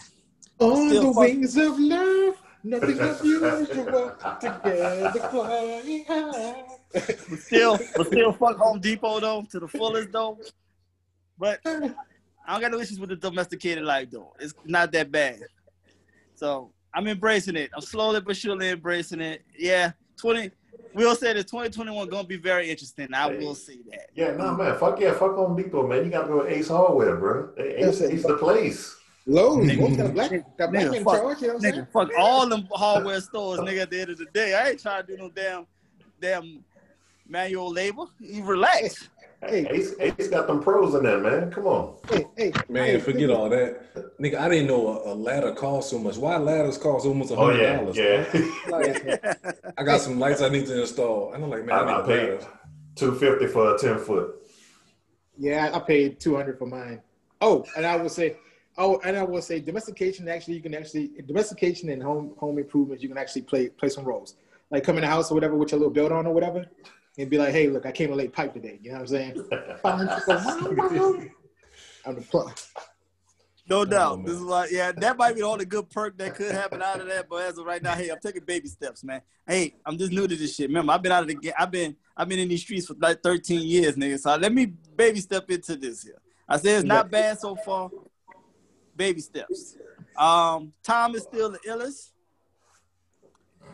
On the fuck- wings of love, nothing unusual. Together flying high. But still, but still, fuck Home Depot though to the fullest though. But I don't got no issues with the domesticated life though. It's not that bad. So I'm embracing it. I'm slowly but surely embracing it. Yeah, twenty. We'll say that 2021 gonna be very interesting. I will see that. Yeah, no man, fuck yeah, fuck Home Depot, man. You gotta go to Ace Hardware, bro. Ace, Ace the place. Lowe's, Nigga. most got a black, got black Nigga, in fuck- charge, you know what I'm saying? Nigga, fuck all them hardware stores, nigga. At the end of the day, I ain't trying to do no damn, damn manual labor. You relax. Hey. Ace, Ace got them pros in there, man. Come on. Hey, hey, Man, hey, forget all that. Nigga, I didn't know a, a ladder cost so much. Why ladders cost almost a Oh hundred yeah, dollars? yeah. I got some lights I need to install. And I'm like, man, I, I, I need a paid ladder. two fifty for a ten foot. Yeah, I paid two hundred for mine. Oh, and I will say, oh, and I will say, domestication. Actually, you can actually domestication and home home improvements. You can actually play play some roles. Like come in the house or whatever with your little build on or whatever, and be like, hey, look, I came to lay pipe today. You know what I'm saying? I'm the plumber. No doubt. man. this is like, yeah, that might be the only good perk that could happen out of that. But as of right now, hey, I'm taking baby steps, man. Hey, I'm just new to this shit. Remember, I've been out of the game. I've been, I've been in these streets for like 13 years, nigga. So let me baby step into this here. I said it's not bad so far. Baby steps. Um, Tom is still the illest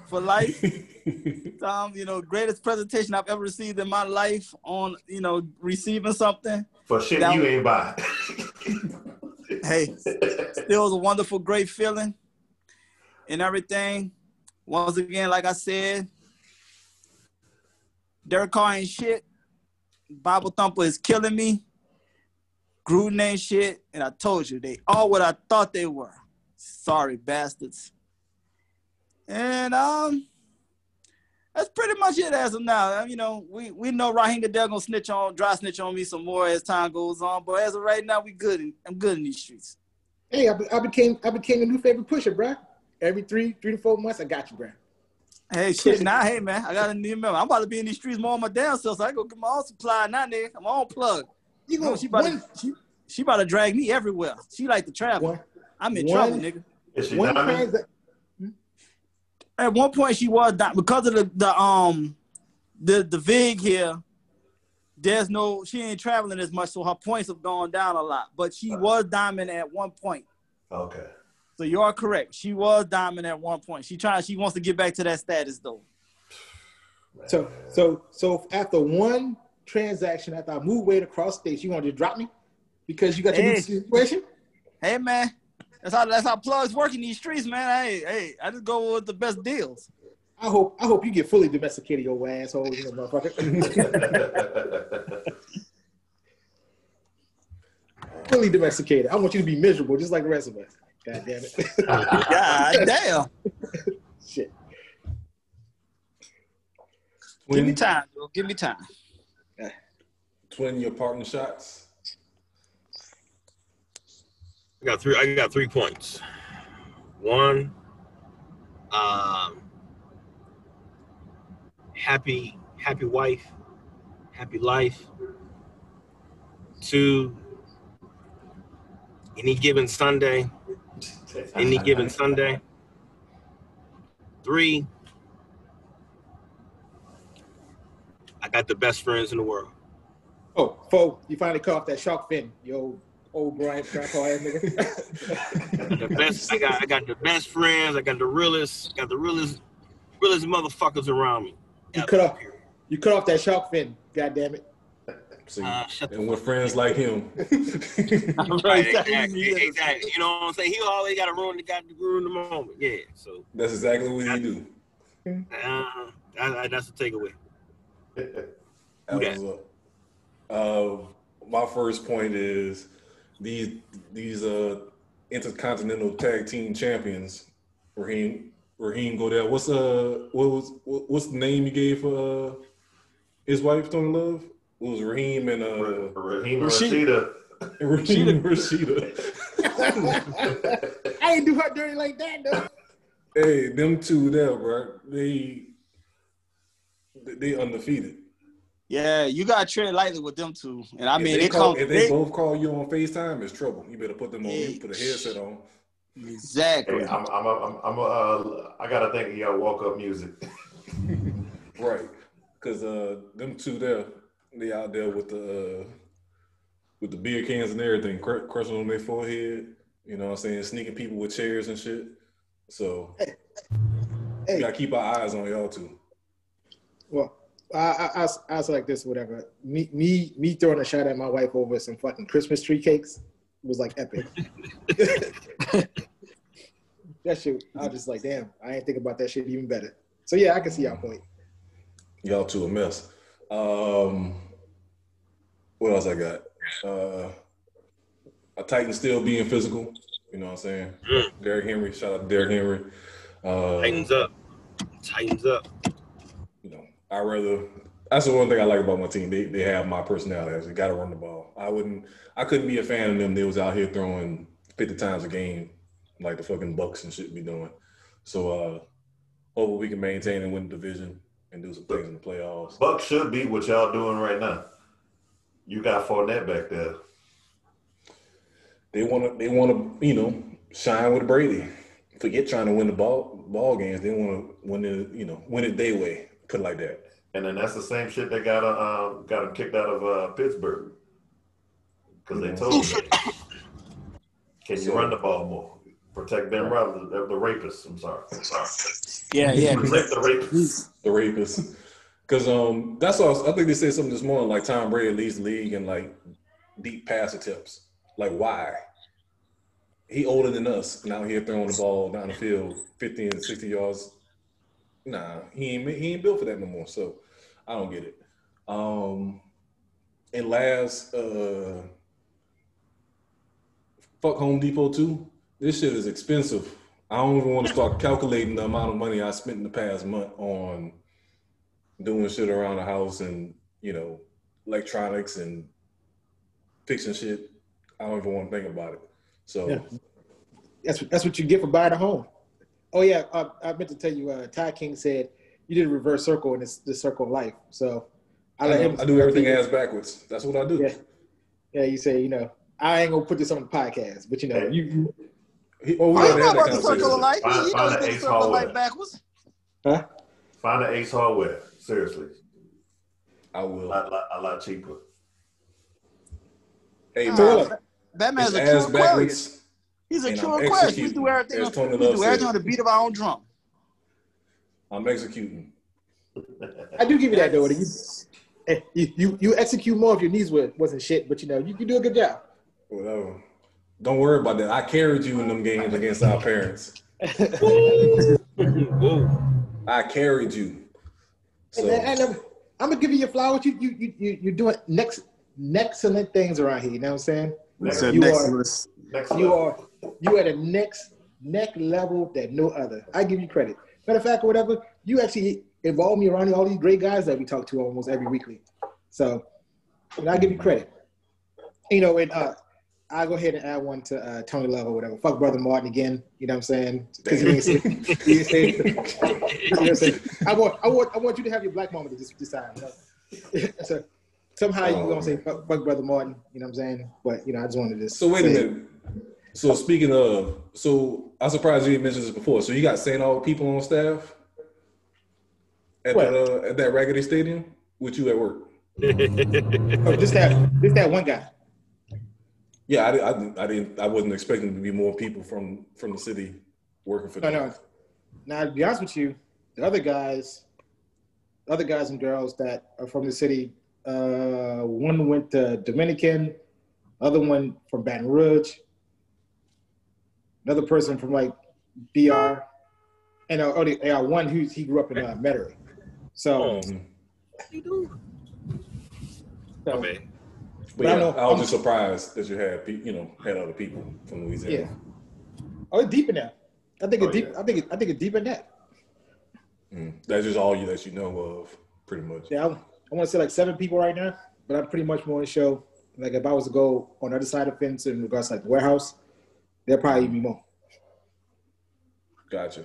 for life. Tom, you know, greatest presentation I've ever received in my life on, you know, receiving something. For shit That- you ain't buy. Hey, still was a wonderful, great feeling and everything. Once again, like I said, Derek Carr ain't shit. Bible Thumper is killing me. Gruden ain't shit. And I told you, they all what I thought they were. Sorry, bastards. And um, that's pretty much it as of now. You know, we, we know Raheem Goodell gonna snitch on, dry snitch on me some more as time goes on. But as of right now, we good. In, I'm good in these streets. Hey, I, be- I became I became a new favorite pusher, bro. Every three three to four months, I got you, bro. Hey, shit, now, hey, man, I got a new member. I'm about to be in these streets more on my damn self, so I go get my own supply now, nigga. I'm on plug. You No, know, she about, one, to, she, she about to drag me everywhere. She like to travel. one, I'm in one- trouble, nigga. Is she one diamond? transa- At one point, she was di- because of the the um the the vig here. There's no, she ain't traveling as much, so her points have gone down a lot. But she was diamond at one point. Okay. So you are correct. She was diamond at one point. She trying. She wants to get back to that status though. So so so after one transaction, after I move weight across states, you want to just drop me because you got your Hey. new situation? Hey man, that's how that's how plugs work in these streets, man. Hey, hey, I just go with the best deals. I hope I hope you get fully domesticated, your asshole, you know, motherfucker. fully domesticated. I want you to be miserable, just like the rest of us. God damn it. God damn. Shit. Give me time, bro. Give me time. Eh. twin your partner shots. I got three. I got three points. One, um, happy, happy wife, happy life. Two, any given Sunday, any given Sunday. Three, I got the best friends in the world. Oh, foe, you finally cut off that shark fin, yo old Brian grandpa ass nigga. The best. I got. I got the best friends. I got the realest. Got the realest, realest motherfuckers around me. You cut off you cut off that shark fin, god damn it. See, Uh, and with friends like him. Right, exactly, exactly. You know what I'm saying? He always got to ruin the got to ruin the moment. Yeah. So That's exactly what he do. uh, that, that's the takeaway. That Who that? was up. Uh, my first point is these these uh intercontinental tag team champions, Raheem Raheem Goodell. What's uh what was what, what's the name you gave for uh, his wife Tony Love it was Raheem and uh Raheem Rashida. Rashida. Raheem and Rashida. I ain't do her dirty like that though. hey, them two there, bro. They they undefeated. Yeah, you gotta tread lightly with them two. And I If mean, they they call, come if they, they- both call you on FaceTime, it's trouble. You better put them on Yeah. put a headset on. exactly. Hey, I'm, I'm, I'm, I'm, uh, I gotta think of y'all walk up music. Right. Cause uh them two there, they out there with the uh with the beer cans and everything, cr- crushing on their forehead, you know what I'm saying, sneaking people with chairs and shit. So we Hey, gotta keep our eyes on y'all too. well, I, I, I, was- I was like this, whatever. Me, me, me throwing a shot at my wife over some fucking Christmas tree cakes was like epic. that shit, I was just like, damn, I ain't think about that shit even better. So yeah, I can see y'all point. Y'all two a mess. Um what else I got? Uh a Titan still being physical, you know what I'm saying? Derrick Henry, shout out to Derrick Henry. Uh Titans up. Titans up. I rather. That's the one thing I like about my team. They they have my personality. They got to run the ball. I wouldn't. I couldn't be a fan of them. They was out here throwing fifty times a game, like the fucking Bucs and shit be doing. So uh, hopefully we can maintain and win the division and do some things in the playoffs. Bucs should be what y'all doing right now. You got Fournette back there. They want to. They want to. You know, shine with Brady. Forget trying to win the ball ball games. They want to win it. You know, win it their way. Put it like that. And then that's the same shit that got uh, um, got him kicked out of uh, Pittsburgh because they told him, "Can you run the ball more? Protect Ben Roethlisberger, the, the rapists." I'm sorry. I'm sorry. Yeah, yeah. Protect the rapists. the rapists. Because um, that's all. I think they said something this morning. Like Tom Brady leads the league in like deep pass attempts. Like why? He older than us, and out here throwing the ball down the field, fifty and sixty yards. Nah, he ain't he ain't built for that no more. So I don't get it. Um, and last, uh, fuck Home Depot too. This shit is expensive. I don't even want to start calculating the amount of money I spent in the past month on doing shit around the house and you know electronics and fixing shit. I don't even want to think about it. So Yeah. That's that's what you get for buying a home. Oh yeah, uh, I meant to tell you. Uh, Ty King said you did a reverse circle in this, this circle of life. So I I, let do- him. I do everything ass backwards. That's what I do. Yeah. Yeah, you say you know I ain't gonna put this on the podcast, but you know you, you He, oh, we I already know had that about the circle of life. Find- He find knows the ace circle of life backwards. huh? Find an Ace Hardware. Seriously, I will. lot, lot, a lot cheaper. Hey, Uh, man, That man's it's a true ass Aquarius. backwards. He's a and true I'm Aquarius. We do everything. On, we do everything said. on the beat of our own drum. I'm executing. I do give you that though. You, eh, you you you execute more if your knees were, wasn't shit, but you know you, you do a good job. Whatever. Don't worry about that. I carried you in them games against our parents. Whoa. I carried you. So And, and, I'm gonna give you your flowers. You you you you you're doing next excellent things around here. You know what I'm saying? Next, You are next you are you at a next neck level that no other. I give you credit. Matter of fact, or whatever, you actually involve me around all these great guys that we talk to almost every weekly. So, and I give you credit. You know, and uh, I'll go ahead and add one to uh, Tony Love or whatever. Fuck brother Martin again. You know what I'm saying? Because he ain't he ain't say, you know what I'm saying? I want, I want, I want you to have your black moment this, this time. You know? so somehow you're gonna say fuck, fuck brother Martin. You know what I'm saying? But you know, I just wanted to. So wait a minute. So speaking of, so I'm surprised you didn't mention this before. So you got St. All people on staff at What? that uh, at that Raggedy Stadium with you at work. Oh, just that, just that one guy. Yeah, I, I, didn't- I didn't. I wasn't expecting to be more people from from the city working for No, them. no. Now, to be honest with you, the other guys, the other guys and girls that are from the city, uh, one went to Dominican, other one from Baton Rouge, another person from like BR, and uh, oh, the, uh, one who he grew up in uh, Metairie. So, Mhm. so My bad. But But I yeah, know- I was just surprised that you had pe- you know had other people from Louisiana. yeah. Oh, it's deep in that. I think it's Oh, deep. yeah. I think it, I think it's deep in that. Mm. That's just all you that you know of, pretty much. Yeah, I, I want to say like seven people right now, but I'm pretty much more to show. Like if I was to go on the other side of the fence in regards to like the warehouse, there'll probably be more. Gotcha.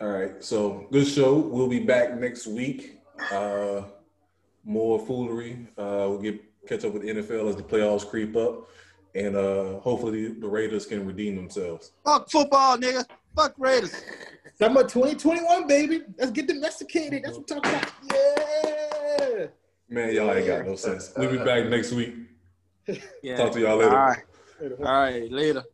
All right, so good show. We'll be back next week. Uh, more foolery. Uh, we'll get catch up with the NFL as the playoffs creep up, and uh, hopefully the Raiders can redeem themselves. Fuck football, nigga. Fuck Raiders. Talking about 2021, baby. Let's get domesticated. That's what I'm talking about. Yeah. Man, y'all ain't got no sense. We'll be back next week. Yeah. Talk to y'all later. All right. All right. Later.